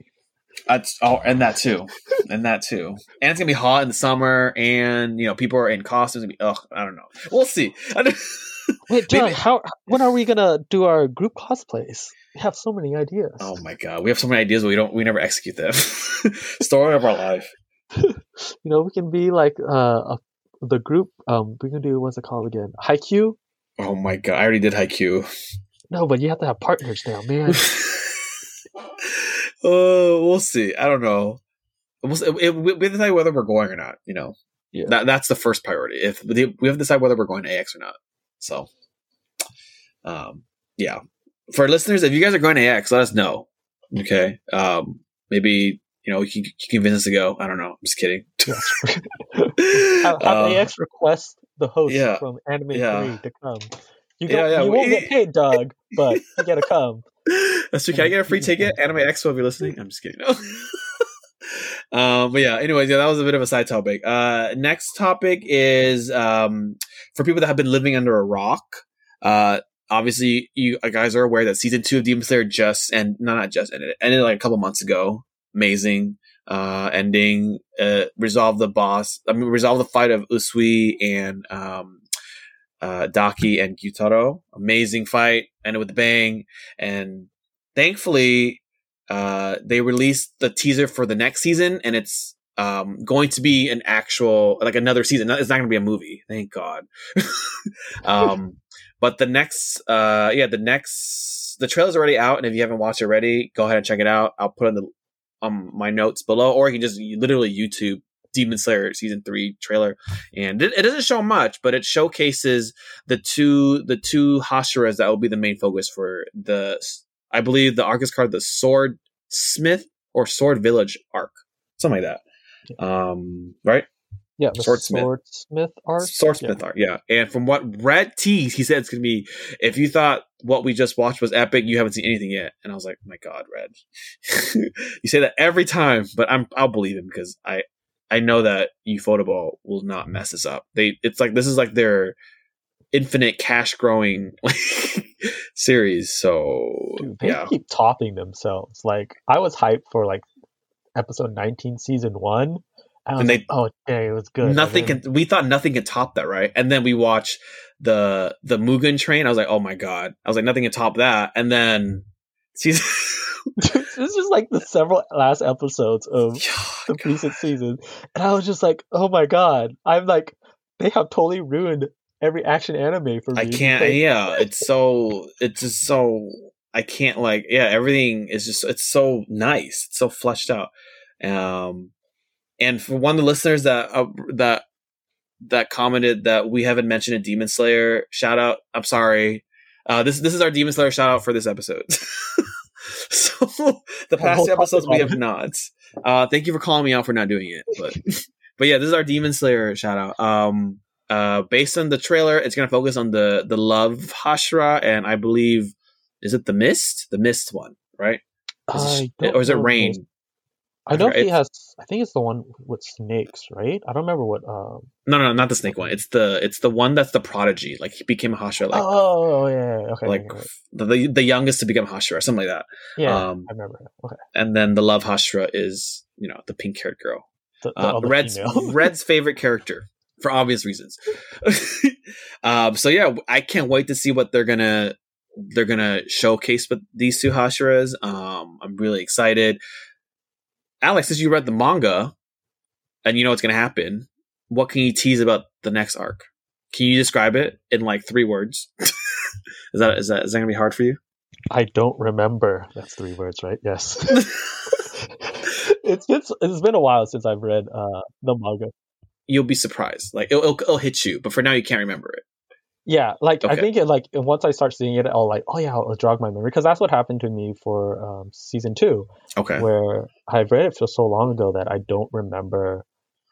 That's oh, and that too, and that too. And it's gonna be hot in the summer, and you know people are in costumes. Be, oh, I don't know. We'll see. <laughs> Wait, John, Maybe. how when are we gonna do our group cosplays? We have so many ideas. Oh my god, we have so many ideas, but we don't. We never execute them. <laughs> Story of our life. <laughs> you know, we can be like uh, a, the group. Um, we can do what's it called again? Haikyuu. Oh my god, I already did Haikyuu. No, but you have to have partners now, man. Oh, we'll see. I don't know. We'll see. It, we have to decide whether we're going or not. You know, yeah. That, that's the first priority. If we have to decide whether we're going to AX or not. So, um, yeah. For listeners, if you guys are going to AX, let us know. Okay. Um, maybe you know you can, you can convince us to go. I don't know. I'm just kidding. <laughs> <laughs> <laughs> have, have uh, AX request the host yeah, from Anime yeah. 3 to come. You, go, yeah, yeah. you won't get paid, Doug, but you gotta come. That's true. Can I get a free ticket? Anime Expo if you're listening. I'm just kidding. No. <laughs> um, but yeah, anyways, yeah, that was a bit of a side topic. Uh, next topic is um, for people that have been living under a rock. Uh, obviously, you guys are aware that season two of Demon Slayer just and no, not just ended. Ended like a couple months ago. Amazing uh, ending. Uh, resolve the boss. I mean, resolve the fight of Uzui and um, uh, Daki and Gyutaro. Amazing fight, ended with a bang. And thankfully, uh, they released the teaser for the next season, and it's um, going to be an actual, like another season. It's not going to be a movie. Thank God. <laughs> um, but the next, uh, yeah, the next, the trailer's already out, and if you haven't watched it already, go ahead and check it out. I'll put in the um my notes below, or you can just literally YouTube Demon Slayer season three trailer, and it, it, doesn't show much, but it showcases the two the two Hashiras that will be the main focus for the I believe the arc is called the Sword Smith or Sword Village arc, something like that. Um, right? Yeah, Sword Smith. Smith arc. Sword Smith yeah. arc, yeah. And from what Red teased, he said it's gonna be if you thought what we just watched was epic, you haven't seen anything yet. And I was like, my God, Red. <laughs> you say that every time, but I'm I'll believe him because I I know that Ufotable will not mess this up. They it's like this is like their infinite cash growing <laughs> series. So Dude, they yeah. keep topping themselves. Like I was hyped for like episode 19 season 1 and, and they, like, oh yeah, it was good. Nothing then, can we thought nothing could top that, right? And then we watched the the Mugen train. I was like, oh my god. I was like, nothing can top that. And then season <laughs> this is like the several last episodes of <laughs> oh, the recent season, and I was just like, "Oh my god!" I'm like, they have totally ruined every action anime for me. I can't. yeah, it's so. It's just so. I can't like. Yeah, everything is just. It's so nice. It's so fleshed out. Um, and for one of the listeners that uh, that that commented that we haven't mentioned a Demon Slayer shout out. I'm sorry. Uh, this this is our Demon Slayer shout out for this episode. <laughs> so the past episodes we have not. Uh, thank you for calling me out for not doing it, but <laughs> but yeah, this is our Demon Slayer shout out. Um, uh, based on the trailer, it's gonna focus on the the love Hashira, and I believe is it the Mist, the Mist one, right? Is it, or is it Rain? I know he has. I think it's the one with snakes, right? I don't remember what. Um... No, no, not the snake one. It's the it's the one that's the prodigy. Like he became a Hashira. Like oh, yeah, okay. Like the the youngest to become Hashira, something like that. Yeah, um, I remember. Okay. And then the love Hashira is you know the pink haired girl. The, the uh, Red's <laughs> Red's favorite character for obvious reasons. <laughs> um, so yeah, I can't wait to see what they're gonna they're gonna showcase with these two Hashiras. Um, I'm really excited. Alex, since you read the manga and you know what's to happen, what can you tease about the next arc? Can you describe it in like three words? <laughs> is that is that is that to be hard for you? I don't remember. That's three words, right? Yes. <laughs> it's been it's been a while since I've read uh, the manga. You'll be surprised. Like it'll, it'll, it'll hit you, but for now you can't remember it. Yeah, like I think it like once I start seeing it, I'll like, oh yeah, I'll jog my memory because that's what happened to me for um, season two, Okay. where I've read it for so long ago that I don't remember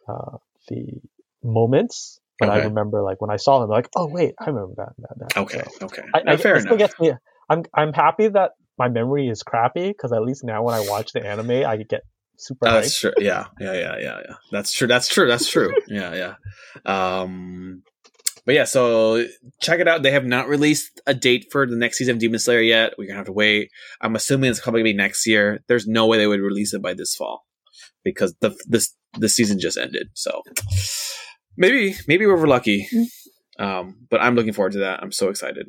uh, the moments, but I remember like when I saw them, like, oh wait, I remember that. that, that. Okay. So Okay. I, No, I, fair enough. gets me. I'm I'm happy that my memory is crappy because at least now when I watch the anime, I get super that's true. Yeah, yeah, yeah, yeah, yeah. That's true. That's true. That's true. <laughs> yeah, yeah. Um, but yeah, so check it out. They have not released a date for the next season of Demon Slayer yet. We're gonna have to wait. I'm assuming it's probably gonna be next year. There's no way they would release it by this fall because the this the season just ended. So maybe maybe we're lucky. Um, but I'm looking forward to that. I'm so excited.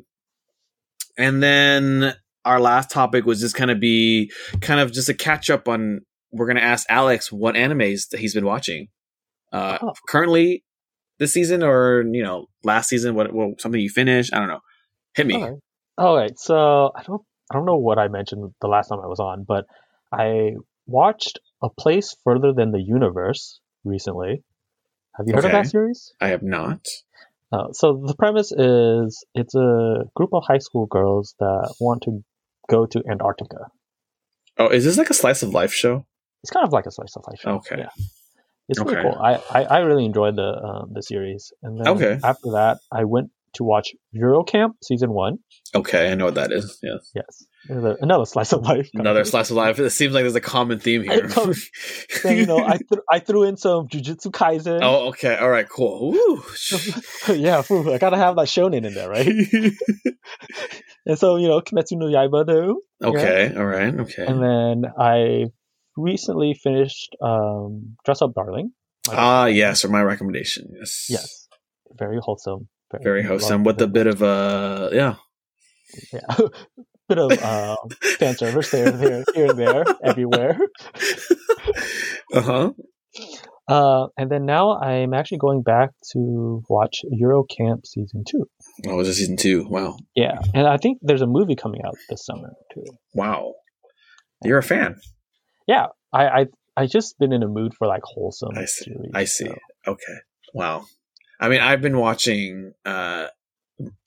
And then our last topic was just kind of be kind of just a catch up on. We're gonna ask Alex what animes that he's been watching. Uh, Oh. currently this season or you know last season. What, what something you finished? I don't know. Hit me. All right. All right. So I don't I don't know what I mentioned the last time I was on, but I watched A Place Further Than the Universe recently. Have you heard of that series? I have not. Uh, so the premise is it's a group of high school girls that want to go to Antarctica. Oh, is this like a slice of life show? It's kind of like a slice of life show. Okay. Yeah. It's pretty Okay. cool. I, I, I really enjoyed the um, the series. And then Okay. after that, I went to watch Yuru Camp season one. Okay, I know what that is. Yes. Yes, another, another slice of life. <laughs> another slice of life. It seems like there's a common theme here. You know, I th- I threw in some Jujutsu Kaisen. oh, okay. All right. Cool. <laughs> Yeah, I gotta have that shonen in there, right? <laughs> and so you know, Kimetsu no Yaiba too. okay. All right. Okay. And then I recently finished um, Dress Up Darling. Ah, yes, for my recommendation. Yes. yes, very wholesome. Very wholesome with a bit of uh, yeah. yeah. <laughs> bit of uh, fan service there, there, here and there, everywhere. <laughs> uh huh. Uh, and then now I'm actually going back to watch Yuru Camp season two. Oh, was it season two? Wow. Yeah, and I think there's a movie coming out this summer too. Wow. You're a fan. Yeah, I I I just been in a mood for like wholesome. I see. series, I see. so- Okay. Wow. I mean, I've been watching. uh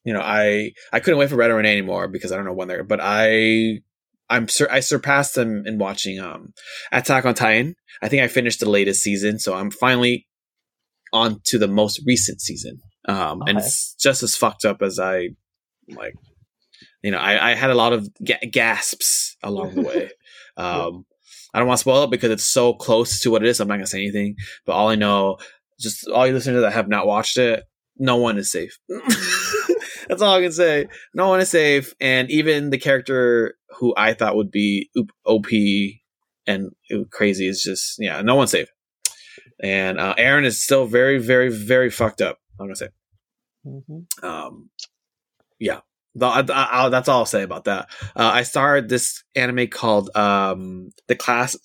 You know, I I couldn't wait for Red or Renee anymore because I don't know when they're. But I I'm sur- I surpassed them in watching um Attack on Titan. I think I finished the latest season, so I'm finally on to the most recent season. Um, and it's just as fucked up as I like. You know, I, I had a lot of ga- gasps along the way. <laughs> Um, I don't want to spoil it because it's so close to what it is. I'm not gonna say anything. But all I know, just all you listeners that have not watched it, no one is safe. <laughs> That's all I can say. No one is safe, and even the character who I thought would be OP and crazy is just yeah, no one's safe. And uh, Eren is still very, very, very fucked up. I'm gonna say. Mhm. Um, yeah, Th- I- I- that's all I'll say about that. Uh, I started this anime called um, the class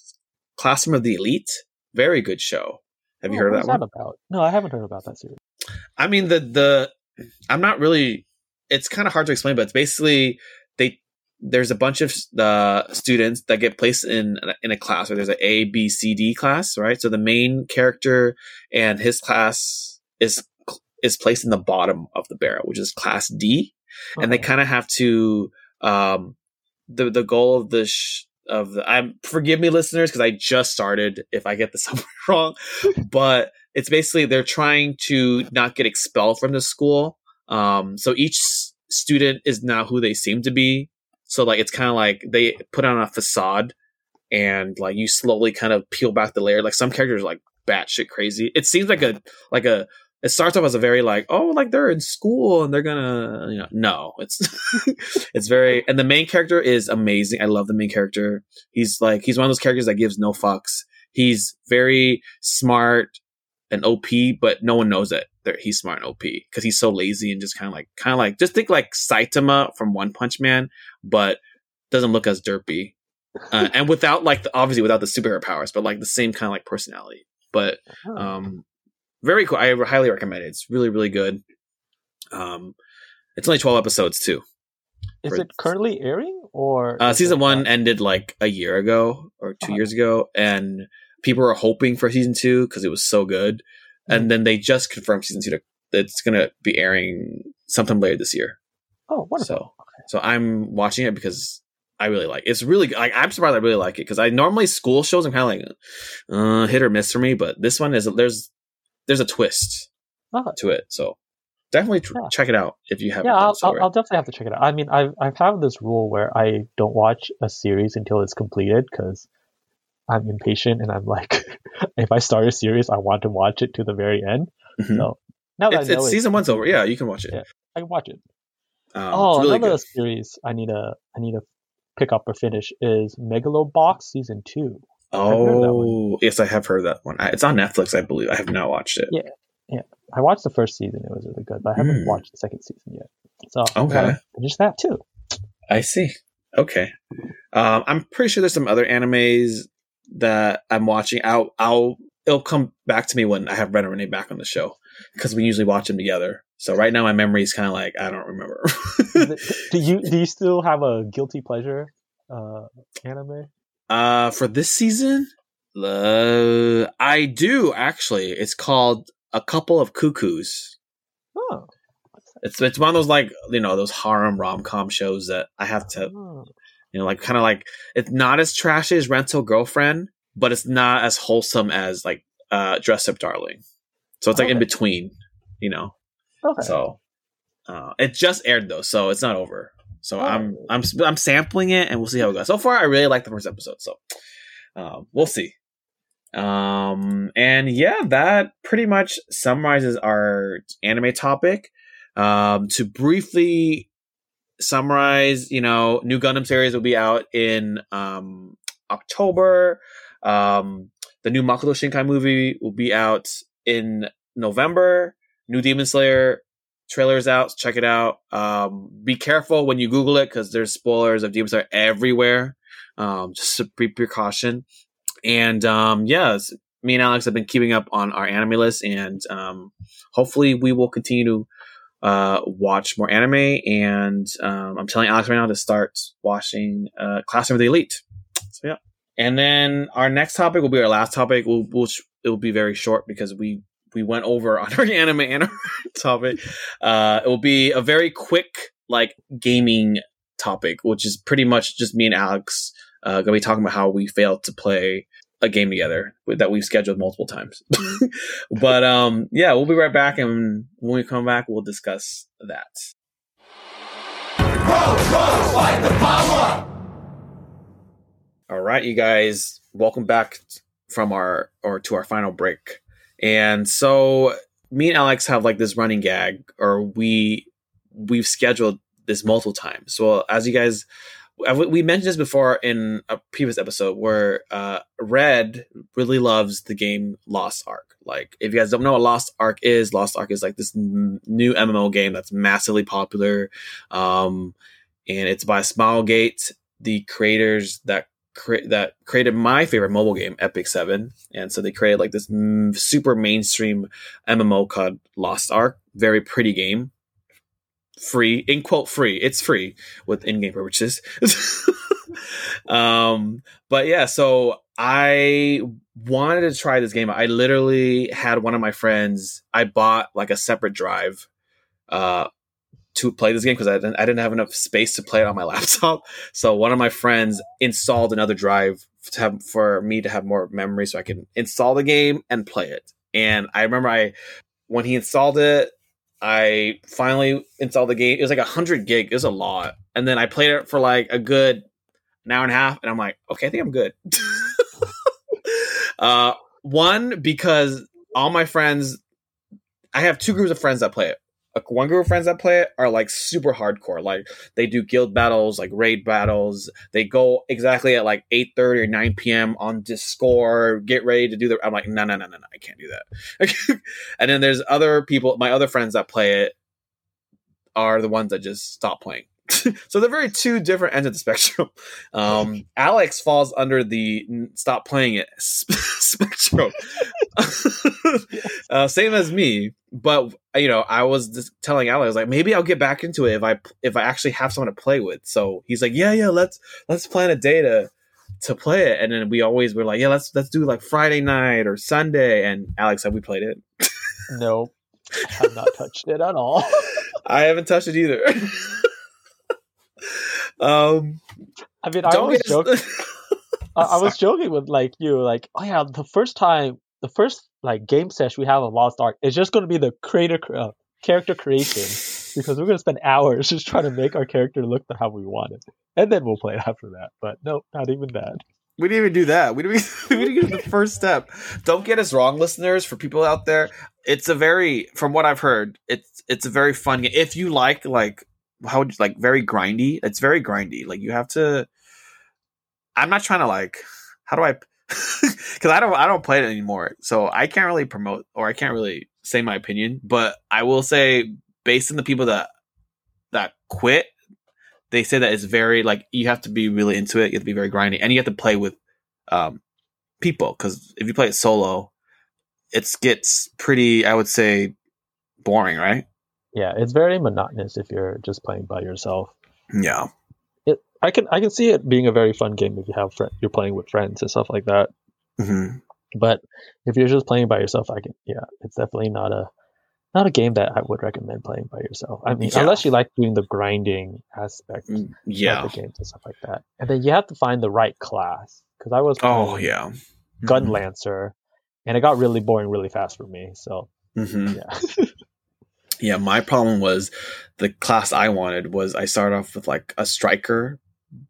Classroom of the Elite. Very good show. Have you Oh, heard of that one? about? No, I haven't heard about that series. I mean the the I'm not really. It's kind of hard to explain, but it's basically they. There's a bunch of uh, students that get placed in in a class where there's an A, B, C, D class, right? So the main character and his class is is placed in the bottom of the barrel, which is class D, and they kind of have to. Um, the the goal of the sh- of the I'm forgive me, listeners, because I just started. If I get this <laughs> somewhere wrong, but it's basically they're trying to not get expelled from the school. Um, so each s- student is now who they seem to be. So like it's kind of like they put on a facade, and like you slowly kind of peel back the layer. Like some characters are like batshit crazy. It seems like a like a. It starts off as a very like oh like they're in school and they're gonna you know no it's <laughs> it's very and the main character is amazing. I love the main character. He's like he's one of those characters that gives no fucks. He's very smart and OP, but no one knows that that he's smart and OP because he's so lazy and just kind of like kind of like just think like Saitama from One Punch Man, but doesn't look as derpy. Uh, <laughs> and without like the, obviously without the superhero powers, but like the same kind of like personality. But Oh. um, very cool. I highly recommend it. It's really really good. Um, it's only twelve episodes too. is it currently airing or Uh, season one uh, ended like a year ago or 2 Uh-huh. years ago, and people were hoping for season two because it was so good. and then they just confirmed season two. To, it's going to be airing sometime later this year. Oh, wonderful. So, so I'm watching it because I really like. It. It's really like I'm surprised I really like it because I normally school shows I'm kind of like uh, hit or miss for me, but this one is there's there's a twist Oh. to it. So definitely tr- Yeah. check it out if you haven't. yeah, I'll, so I'll. I'll definitely have to check it out. I mean, I've I've had this rule where I don't watch a series until it's completed because I'm impatient and I'm like, <laughs> if I start a series, I want to watch it to the very end. Mhm. So now that it's, I know it's it, season one's over. Yeah, you can watch it. Yeah. I can watch it. Um, oh, really another good. series I need to I need to pick up or finish is Megalobox season two. Heard of that Oh, yes, I have heard that one. I- It's on Netflix, I believe. I have not watched it. Yeah. yeah. I watched the first season; it was really good, but I haven't Mm. watched the second season yet. So Okay. finish that too. I see. Okay. Um, I'm pretty sure there's some other animes that I'm watching. I'll, I'll, it'll come back to me when I have Red and Renee back on the show because we usually watch them together. So right now my memory is kind of like I don't remember. <laughs> do you do you still have a guilty pleasure uh, anime? Uh, for this season, uh, I do actually. It's called A Couple of Cuckoos. Oh, It's it's one of those like you know those harem rom com shows that I have to oh. You know, like kind of like it's not as trashy as Rental Girlfriend, but it's not as wholesome as like uh Dress Up Darling. So it's like in between, you know. okay. So uh it just aired though, so it's not over. So Oh. I'm I'm I'm sampling it and we'll see how it goes. So far I really like the first episode, so um we'll see. Um and yeah, that pretty much summarizes our anime topic. Um to briefly summarize, you know, new Gundam series will be out in um October. Um the new Makoto Shinkai movie will be out in November. New Demon Slayer trailer is out. Check it out. Um, be careful when you Google it because there's spoilers of Demon Slayer everywhere. Um, just a pre precaution. And um, yeah, me and Alex have been keeping up on our anime list, and um, hopefully we will continue to uh, watch more anime. And um, I'm telling Alex right now to start watching uh, Classroom of the Elite. So yeah. And then our next topic will be our last topic. We'll, we'll it will be very short because we we went over on our <laughs> anime and our topic. Uh, it will be a very quick like gaming topic, which is pretty much just me and Alex uh, gonna be talking about how we failed to play a game together that we've scheduled multiple times. <laughs> but um, yeah, we'll be right back, and when we come back, we'll discuss that. All right, you guys, welcome back from our or to our final break. And so me and Alex have like this running gag, or we we've scheduled this multiple times. So as you guys, uh, we- mentioned this before in a previous episode, where uh, Red really loves the game Lost Ark. Like, if you guys don't know what Lost Ark is, Lost Ark is like this n- new MMO game that's massively popular, um, and it's by Smilegate, the creators that cre- that created my favorite mobile game, Epic Seven, and so they created like this mm, super mainstream MMO called Lost Ark. Very pretty game, free in quote free. It's free with in-game purchases. <laughs> um, but yeah, so I wanted to try this game. I literally had one of my friends. I bought like a separate drive. Uh, to play this game because I didn't, I didn't have enough space to play it on my <laughs> laptop. So one of my friends installed another drive to have, for me to have more memory so I can install the game and play it. And I remember I when he installed it, I finally installed the game. It was like a hundred gig. It was a lot. And then I played it for like a good an hour and a half, and I'm like, okay, I think I'm good. <laughs> uh, one because all my friends, I have two groups of friends that play it one group of friends that play it are like super hardcore. Like they do guild battles, like raid battles. They go exactly at like eight thirty or nine p.m. on Discord, get ready to do the. I'm like, no, no, no, no, no, I can't do that. <laughs> and then there's other people, my other friends that play it are the ones that just stop playing. <laughs> so they're very two different ends of the spectrum. <laughs> Um, Alex falls under the stop playing it <laughs> spectrum. uh, same as me, but you know, I was just telling Alex like maybe I'll get back into it if I if I actually have someone to play with. So he's like, yeah, yeah, let's let's plan a day to to play it. And then we always were like, yeah, let's let's do like Friday night or Sunday. And Alex have we played it. no, I have not touched it at all. I haven't touched it either. Um, I mean, I always joke. <laughs> I, I was joking with like you, like, oh yeah, the first time, the first like game session we have on Lost Ark is just going to be the creator uh, character creation because we're going to spend hours <laughs> just trying to make our character look the how we want it, and then we'll play it after that. But nope, not even that. We didn't even do that. We didn't, <laughs> we didn't get the first step. Don't get us wrong, listeners. For people out there, it's a very, from what I've heard, it's it's a very fun game. If you like like how would you like very grindy, it's very grindy. Like you have to. I'm not trying to like. How do I? Because <laughs> I don't I don't play it anymore, so I can't really promote or I can't really say my opinion. But I will say, based on the people that that quit they say that it's very like you have to be really into it. You have to be very grindy, and you have to play with um, people because if you play it solo, it gets pretty. I would say boring, right? Yeah, it's very monotonous if you're just playing by yourself. Yeah, it. I can I can see it being a very fun game if you have friend, you're playing with friends and stuff like that. Mm-hmm. But if you're just playing by yourself, I can. Yeah, it's definitely not a not a game that I would recommend playing by yourself. I mean, yeah. unless you like doing the grinding aspect mm, yeah. of the games and stuff like that. And then you have to find the right class because I was oh yeah gun mm-hmm. lancer, and it got really boring really fast for me. So mm-hmm. yeah. <laughs> yeah, my problem was the class I wanted was I started off with like a striker,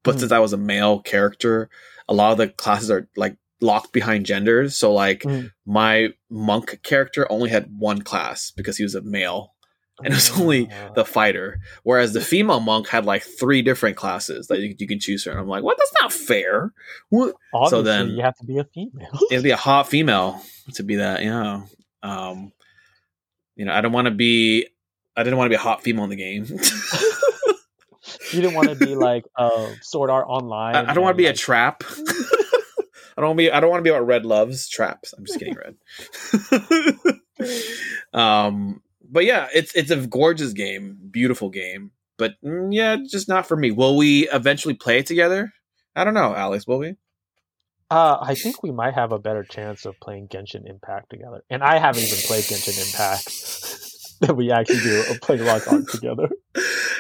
but mm. since I was a male character, a lot of the classes are like locked behind genders. So like mm. my monk character only had one class because he was a male. And it was only ah. the fighter, whereas the female monk had like three different classes that you, you can choose from. I'm like, what? That's not fair. What? Obviously, so then you have to be a female. it'd be a <laughs> hot female to be that. Yeah. Um, you know, I don't want to be. I didn't want to be a hot female in the game. <laughs> you didn't want to be like uh, Sword Art Online. I, I don't want to be like... a trap. <laughs> I don't be I don't want to be about red loves traps. I'm just kidding, red. <laughs> um, but yeah, it's it's a gorgeous game, beautiful game. But mm, yeah, just not for me. Will we eventually play it together? I don't know, Alex. Will we? Uh, I think we might have a better chance of playing Genshin Impact together. And I haven't even played Genshin Impact <laughs> that we actually do a play Lost Ark together.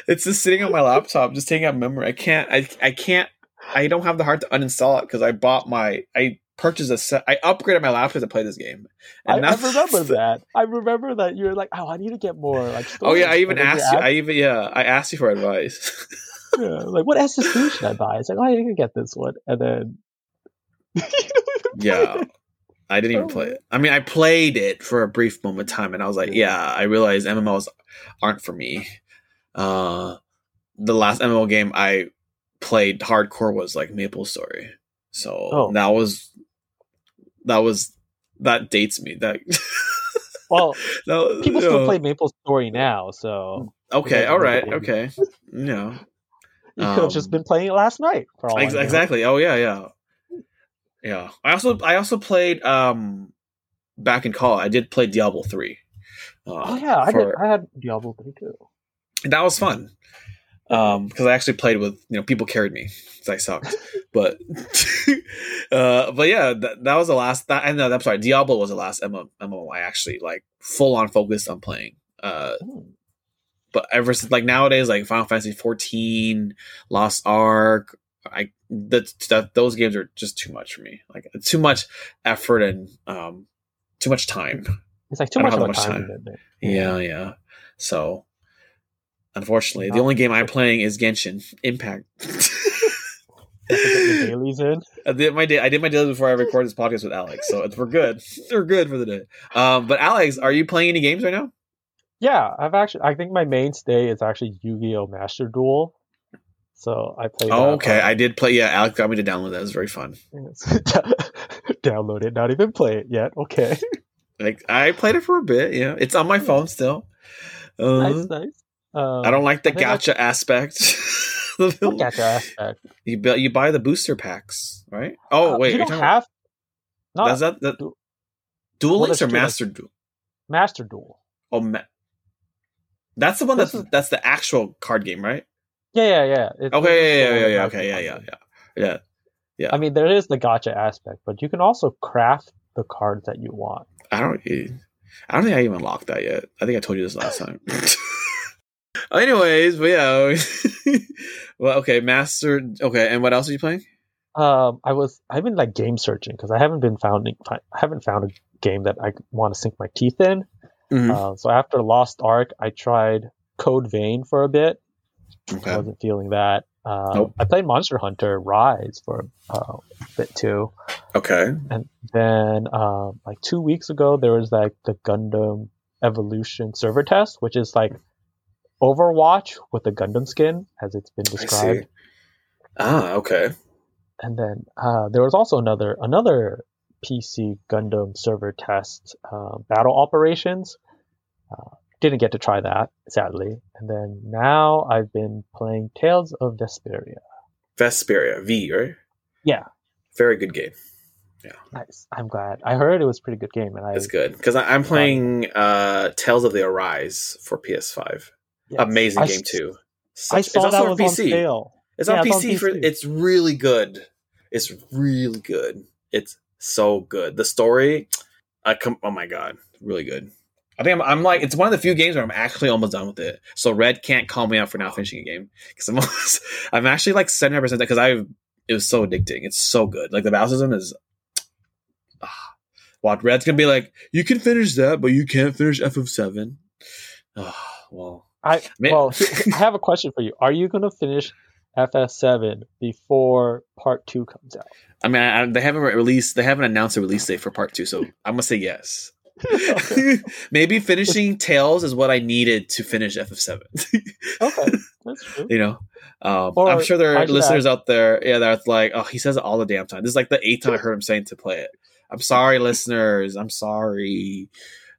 It's just sitting on my laptop, just taking up memory. I can't. I I can't I don't have the heart to uninstall it because I bought my I purchased a set. I upgraded my laptop to play this game. And I, I <laughs> remember that. I remember that you were like, "Oh, I need to get more." Like, oh yeah, I even asked you. I even yeah, I asked you for advice. <laughs> yeah, like what SSD should I buy? It's like, oh, you can get this one, and then yeah. <laughs> I didn't even play it. I mean, I played it for a brief moment of time, and I was like, "Yeah." I realized MMOs aren't for me. Uh, the last MMO game I played hardcore was like Maple Story. So oh. that was that was that dates me. That <laughs> well, that, people still know. play Maple Story now. So okay, all right, okay, yeah. <laughs> You could have um, just been playing it last night. Ex- exactly. Oh yeah, yeah, yeah. I also I also played um back in college. I did play Diablo three. Uh, oh yeah, I did. I had Diablo three too. That was fun um because i actually played with you know people carried me because i sucked <laughs> but <laughs> uh but yeah that, that was the last that i know i'm sorry diablo was the last MMO, MMO i actually like full on focused on playing uh hmm. but ever since like nowadays like final fantasy 14 lost ark i that, that those games are just too much for me like too much effort and um too much time it's like too much, much time, time. yeah yeah so Unfortunately, the only game I'm playing is Genshin Impact. <laughs> dailies in. I did my day. I did my dailies before I recorded this podcast with Alex, so we're good. <laughs> We're good for the day. Um, but Alex, are you playing any games right now? Yeah, I've actually. I think my mainstay is actually Yu-Gi-Oh! Master Duel. So I played. Oh, okay. I did play. Yeah, Alex got me to download that. It was very fun. <laughs> download it, not even play it yet. Okay. <laughs> Like I played it for a bit. Yeah, it's on my phone still. Uh, nice, nice. Um, I don't like the gacha aspect. <laughs> the gacha aspect. You buy, you buy the booster packs, right? Oh uh, wait, you don't have. Not, Does that the du- Duel Links or Master Duel? Master Duel. Oh, ma- that's the one that's is... that's the actual card game, right? Yeah, yeah, yeah. It's, okay, yeah, yeah, yeah, yeah, okay, yeah, yeah, yeah, yeah, yeah. I mean, there is the gacha aspect, but you can also craft the cards that you want. I don't. I don't think I even locked that yet. I think I told you this last time. <laughs> Anyways, but yeah. <laughs> well, okay, master. Okay, and what else are you playing? Um, I was I've been like game searching because I haven't been founding I haven't found a game that I want to sink my teeth in. Mhm. Uh, so after Lost Ark, I tried Code Vein for a bit. I wasn't feeling that. Um, Nope. I played Monster Hunter Rise for uh, a bit too, Okay. and then um, like two weeks ago there was like the Gundam Evolution server test, which is like Overwatch with the Gundam skin, as it's been described. Ah, okay. And then uh, there was also another another PC Gundam server test, uh, Battle Operations. Uh, didn't get to try that, sadly. And then now I've been playing Tales of Vesperia. Vesperia V, right? Yeah, Very good game. Yeah. Nice. I'm glad. I heard it was a pretty good game, and I It's good because I'm playing uh, Tales of the Arise for PS5. yes. Amazing I game s- too. I saw it's that on on PC. sale. It's Yeah, on it's on PC, for it's really good. It's really good. It's so good. The story, I come. Oh my god, really good. I think I'm, I'm like it's one of the few games where I'm actually almost done with it. So Red can't call me out for not finishing a game because I'm <laughs> almost, I'm actually like seventy percent because I it was so addicting. It's so good. Like the battle system is. Ah. Watch Red's gonna be like, you can finish that, but you can't finish F of seven. Ah, well, I Man- well, <laughs> I have a question for you. Are you going to finish FF7 before Part Two comes out? I mean, I, I- they haven't released, they haven't announced a release date for part two, so <laughs> I'm gonna say yes. <laughs> Maybe finishing Tales is what I needed to finish FF7. <laughs> okay, that's true. you know, um, I'm sure there are listeners out there, yeah, that's like, oh, he says it all the damn time. This is like the eighth time I heard him saying to play it. I'm sorry, listeners. I'm sorry.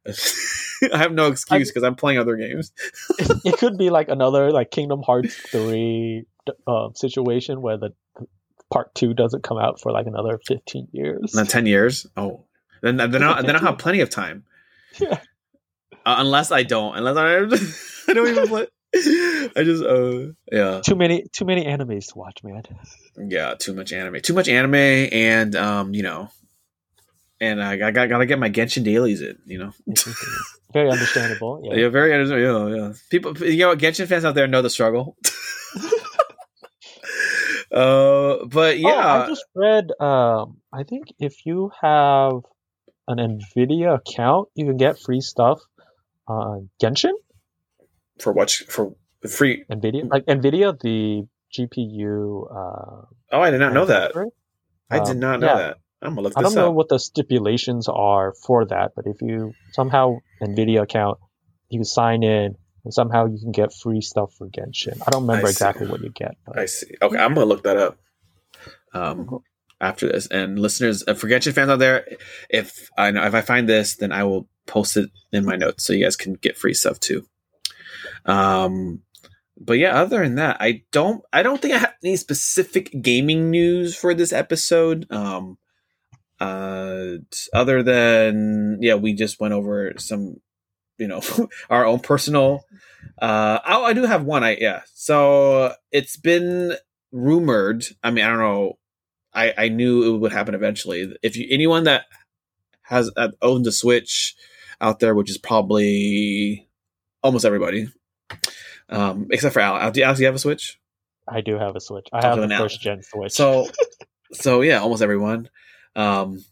<laughs> I have no excuse because I'm playing other games. it could be like another like Kingdom Hearts three um, situation where the part two doesn't come out for like another fifteen years. Not ten years. Oh, then then I'll, then I'll have plenty of time. <laughs> Yeah. Uh, unless I don't, unless I, <laughs> I don't even play. I just uh yeah Too many too many animes to watch, man. yeah too much anime, too much anime, and um you know, and I, I got gotta get my Genshin dailies in. You know, <laughs> Very understandable. Yeah. yeah, very yeah yeah. People, you know, Genshin fans out there know the struggle. uh, but Oh, yeah, I just read. Um, I think if you have an Nvidia account, you can get free stuff on Genshin. for what for free. Nvidia, like Nvidia, the GPU. Uh, Oh, I did not know that. manufacturer. I did Um, not know yeah. that. I'm gonna look I don't know up. what the stipulations are for that, but if you somehow Nvidia account, you can sign in and somehow you can get free stuff for Genshin. I don't remember I exactly what you get. But I see. Okay, I'm gonna look that up. Um, Cool. After this, and listeners, uh, Genshin fans out there, if I know if I find this, then I will post it in my notes so you guys can get free stuff too. Um, but yeah, other than that, I don't. I don't think I have any specific gaming news for this episode. Um, uh, other than yeah, we just went over some, you know, <laughs> our own personal. Uh, oh, I do have one. I yeah. So it's been rumored. I mean, I don't know. I I knew it would happen eventually. If you anyone that has uh, owns a Switch out there, which is probably almost everybody, um, except for Al. Do you Alex, do you have a Switch? I do have a Switch. I I'll have a first gen Switch. So, <laughs> so yeah, almost everyone. Um,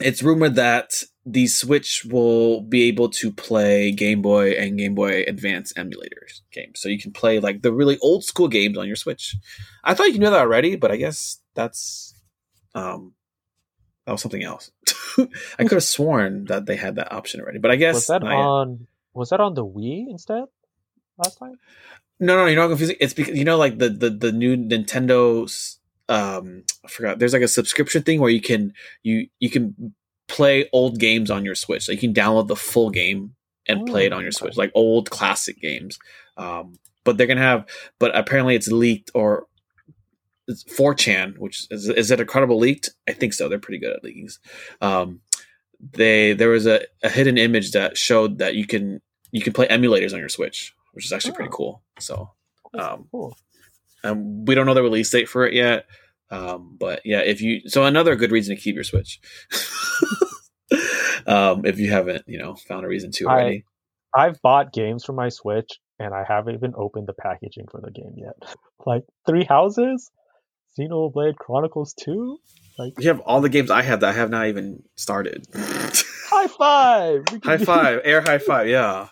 it's rumored that the Switch will be able to play Game Boy and Game Boy Advance emulators games, so you can play like the really old school games on your Switch. I thought you knew that already, but I guess that's um, that was something else. <laughs> I could have sworn that they had that option already, but I guess was that not yet. on? Was that on the Wii instead last time? No, no, you're not confusing. It's because you know, like the the the new Nintendo's. Um, I forgot. There's like a subscription thing where you can you you can play old games on your Switch. You can download the full game and play it Oh, on your. Switch, like old classic games. Um, but they're gonna have. But apparently, it's leaked or it's 4chan, which is is it a credible leaked? I think so. They're pretty good at leaks. Um, they there was a, a hidden image that showed that you can you can play emulators on your Switch, which is actually pretty Oh. cool. So Um, cool. um, we don't know the release date for it yet. Um, but yeah, if you so another good reason to keep your Switch. <laughs> um, if you haven't, you know, found a reason to already. I've bought games for my Switch and I haven't even opened the packaging for the game yet. <laughs> Like Three Houses, Xenoblade Chronicles 2. Like you have all the games I have that I have not even started. <laughs> High five! High five, air high five, yeah.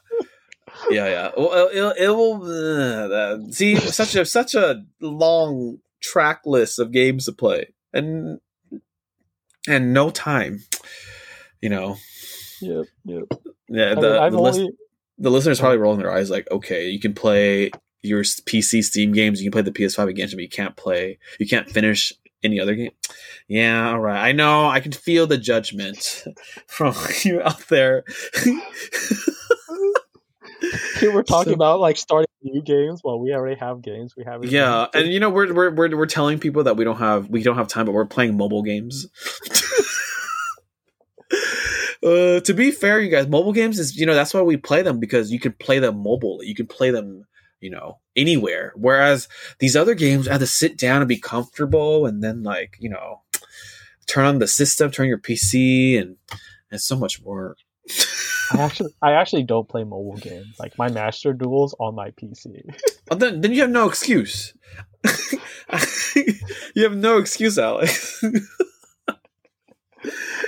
Yeah, yeah. Well, it, it will uh, see such a such a long track list of games to play, and and no time. You know, Yep, yep. yeah. I The, mean, I've the, only the listeners probably rolling their eyes like, okay, you can play your PC Steam games, you can play the PS5 games, but you can't play, you can't finish any other game. Yeah, all right. I know. I can feel the judgment <laughs> from <laughs> you out there. <laughs> <laughs> We're talking So- about like starting new games while we already have games we haven't. yeah, even- and you know we're, we're we're we're telling people that we don't have we don't have time, but we're playing mobile games. <laughs> uh, to be fair, you guys, mobile games is you know that's why we play them because you can play them mobile. You can play them you know anywhere. Whereas these other games, I have to sit down and be comfortable, and then like you know turn on the system, turn your PC, and and so much more. <laughs> I actually I actually don't play mobile games. Like my Master Duels on my PC. Well, oh, then, then you have no excuse. <laughs> you have no excuse, Alex.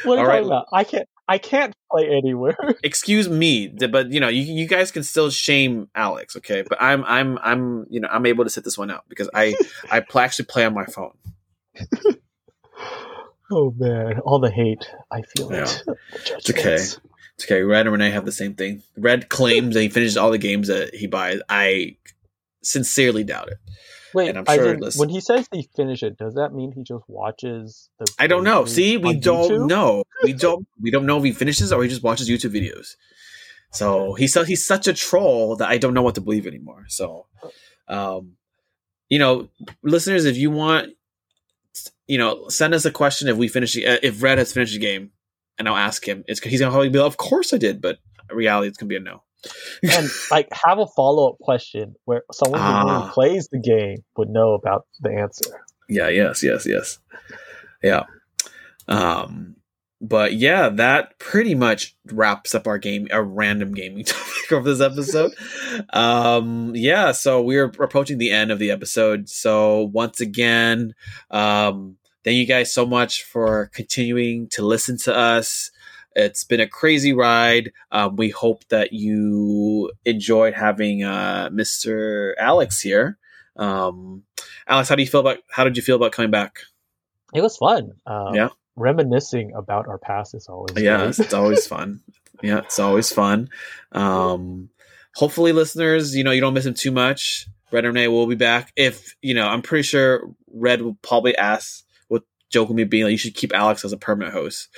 What are you right. talking about? I can't I can't play anywhere. <laughs> excuse me, but you know, you, you guys can still shame Alex, okay? But I'm I'm I'm you know I'm able to sit this one out because I I actually play on my phone. <laughs> Oh man, all the hate. I feel Yeah. it. It's okay. Okay. Red and Renee have the same thing. Red claims that he finishes all the games that he buys. I sincerely doubt it. Wait, sure when he says he finishes it, does that mean he just watches the? I don't know. See, we don't YouTube? know. We don't. We don't know if he finishes or he just watches YouTube videos. So he's su- he's such a troll that I don't know what to believe anymore. So, um, you know, listeners, if you want, you know, send us a question if we finish uh, if Red has finished the game, and I'll ask him. It's he's gonna probably be like, "Of course I did," but in reality, it's gonna be a no. <laughs> and like have a follow up question where someone who Ah. really plays the game would know about the answer. Yeah, yes, yes, yes. Yeah. Um but yeah, that pretty much wraps up our game, a random gaming <laughs> topic of this episode. um yeah, so we're approaching the end of the episode. So once again, um thank you guys so much for continuing to listen to us. It's been a crazy ride. Um, we hope that you enjoyed having uh, Mr. Alex here. Um, Alex, how do you feel about how did you feel about coming back? It was fun. Um, Yeah. reminiscing about our past is always Yeah, great. it's, always fun. <laughs> Yeah, it's always fun. Um, hopefully, listeners, you know, you don't miss him too much. Red and Renee will be back. If you know, I'm pretty sure Red will probably ask with me being like, "You should keep Alex as a permanent host,"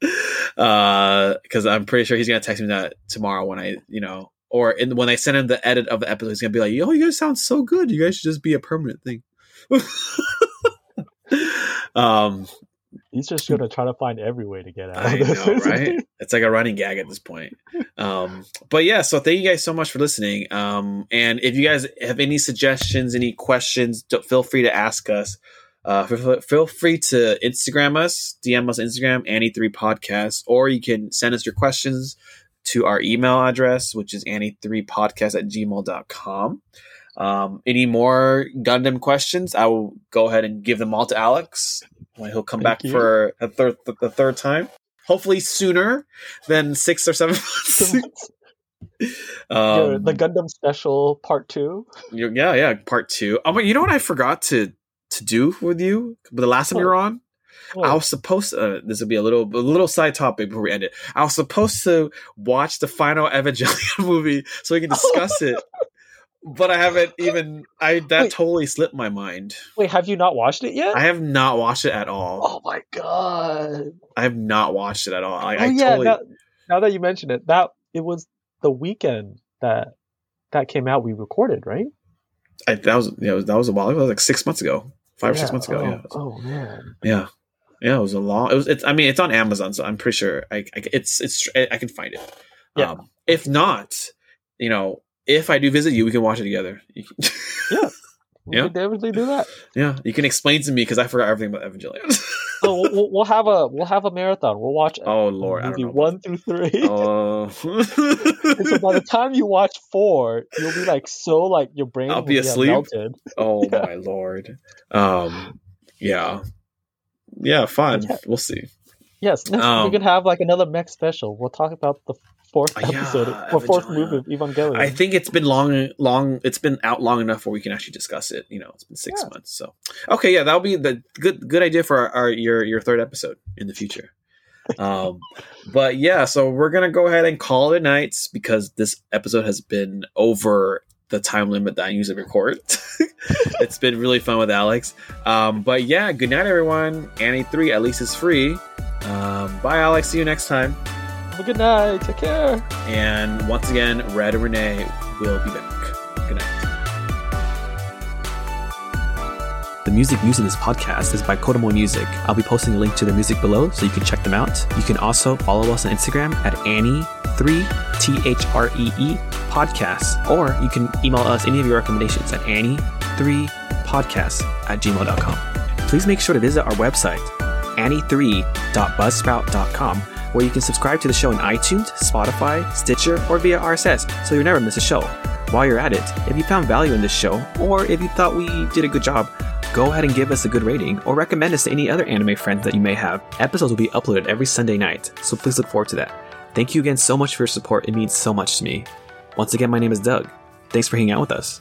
<laughs> because I'm pretty sure he's gonna text me that tomorrow when I, you know, or in, when I send him the edit of the episode, he's gonna be like, "Yo, you guys sound so good. You guys should just be a permanent thing." <laughs> um, He's just gonna try to find every way to get out. I of this. know, right? <laughs> It's like a running gag at this point. Um, but yeah, so thank you guys so much for listening. Um, and if you guys have any suggestions, any questions, feel free to ask us. Uh, feel, feel free to Instagram us, DM us Instagram, Annie3 Podcast, or you can send us your questions to our email address, which is Annie3Podcast at gmail.com. Um, any more Gundam questions, I will go ahead and give them all to Alex when he'll come Thank back you. for a third, the third time. Hopefully sooner than six or seven <laughs> months. <laughs> Um, the Gundam Special Part Two. yeah, yeah, part two. Oh, but you know what I forgot to to do with you But the last time you were on? I was supposed to, uh, this would be a little a little side topic before we end it. I was supposed to watch the final <laughs> Evangelion movie so we can discuss it. <laughs> But I haven't even I that Wait. totally slipped my mind. Wait, have you not watched it yet? I have not watched it at all. oh my god! I have not watched it at all. I, oh I yeah, totally now, now that you mention it, that it was the weekend that that came out. We recorded, right? I, that was yeah, that was a while ago. That was like six months ago, five or six months ago. Oh, yeah, Oh man. yeah, yeah. It was a long. It was. It's. I mean, it's on Amazon, so I'm pretty sure I. I it's. It's. I can find it. Yeah. Um, if not, you know, if I do visit you, we can watch it together. <laughs> yeah. We Yeah. could definitely do that. yeah, you can explain to me because I forgot everything about Evangelion. <laughs> oh, we'll, we'll have a we'll have a marathon. We'll watch. Oh lord, movie one through three. <laughs> Oh. So by the time you watch four, you'll be like so like your brain. I'll will be asleep? Melted. oh <laughs> Yeah. my lord. Um. Yeah. Yeah. Fine. Yeah. We'll see. Yes, next Um, we're gonna have like another mech special. We'll talk about the fourth Uh, yeah, episode or fourth movie of Evangelion. I think it's been long, long. It's been out long enough where we can actually discuss it. You know, it's been six Yeah. months. So, okay, yeah, that'll be the good, good idea for our, our your your third episode in the future. Um, <laughs> but yeah, so we're gonna go ahead and call it nights because this episode has been over the time limit that I usually record. <laughs> it's been really fun with Alex. Um, but yeah, good night, everyone. Annie three at least is free. Um, bye, Alex. See you next time. Have a good night. Take care. And once again, Red and Renee will be back. Good night. The music used in this podcast is by Kodomo Music. I'll be posting a link to their music below so you can check them out. You can also follow us on Instagram at Annie3THREE E podcast, or you can email us any of your recommendations at Annie3podcast at gmail.com. Please make sure to visit our website, Annie3.buzzsprout.com, where you can subscribe to the show in iTunes, Spotify, Stitcher, or via RSS so you'll never miss a show. While you're at it, if you found value in this show, or if you thought we did a good job, go ahead and give us a good rating or recommend us to any other anime friends that you may have. Episodes will be uploaded every Sunday night, so please look forward to that. Thank you again so much for your support, it means so much to me. Once again, my name is Doug. Thanks for hanging out with us.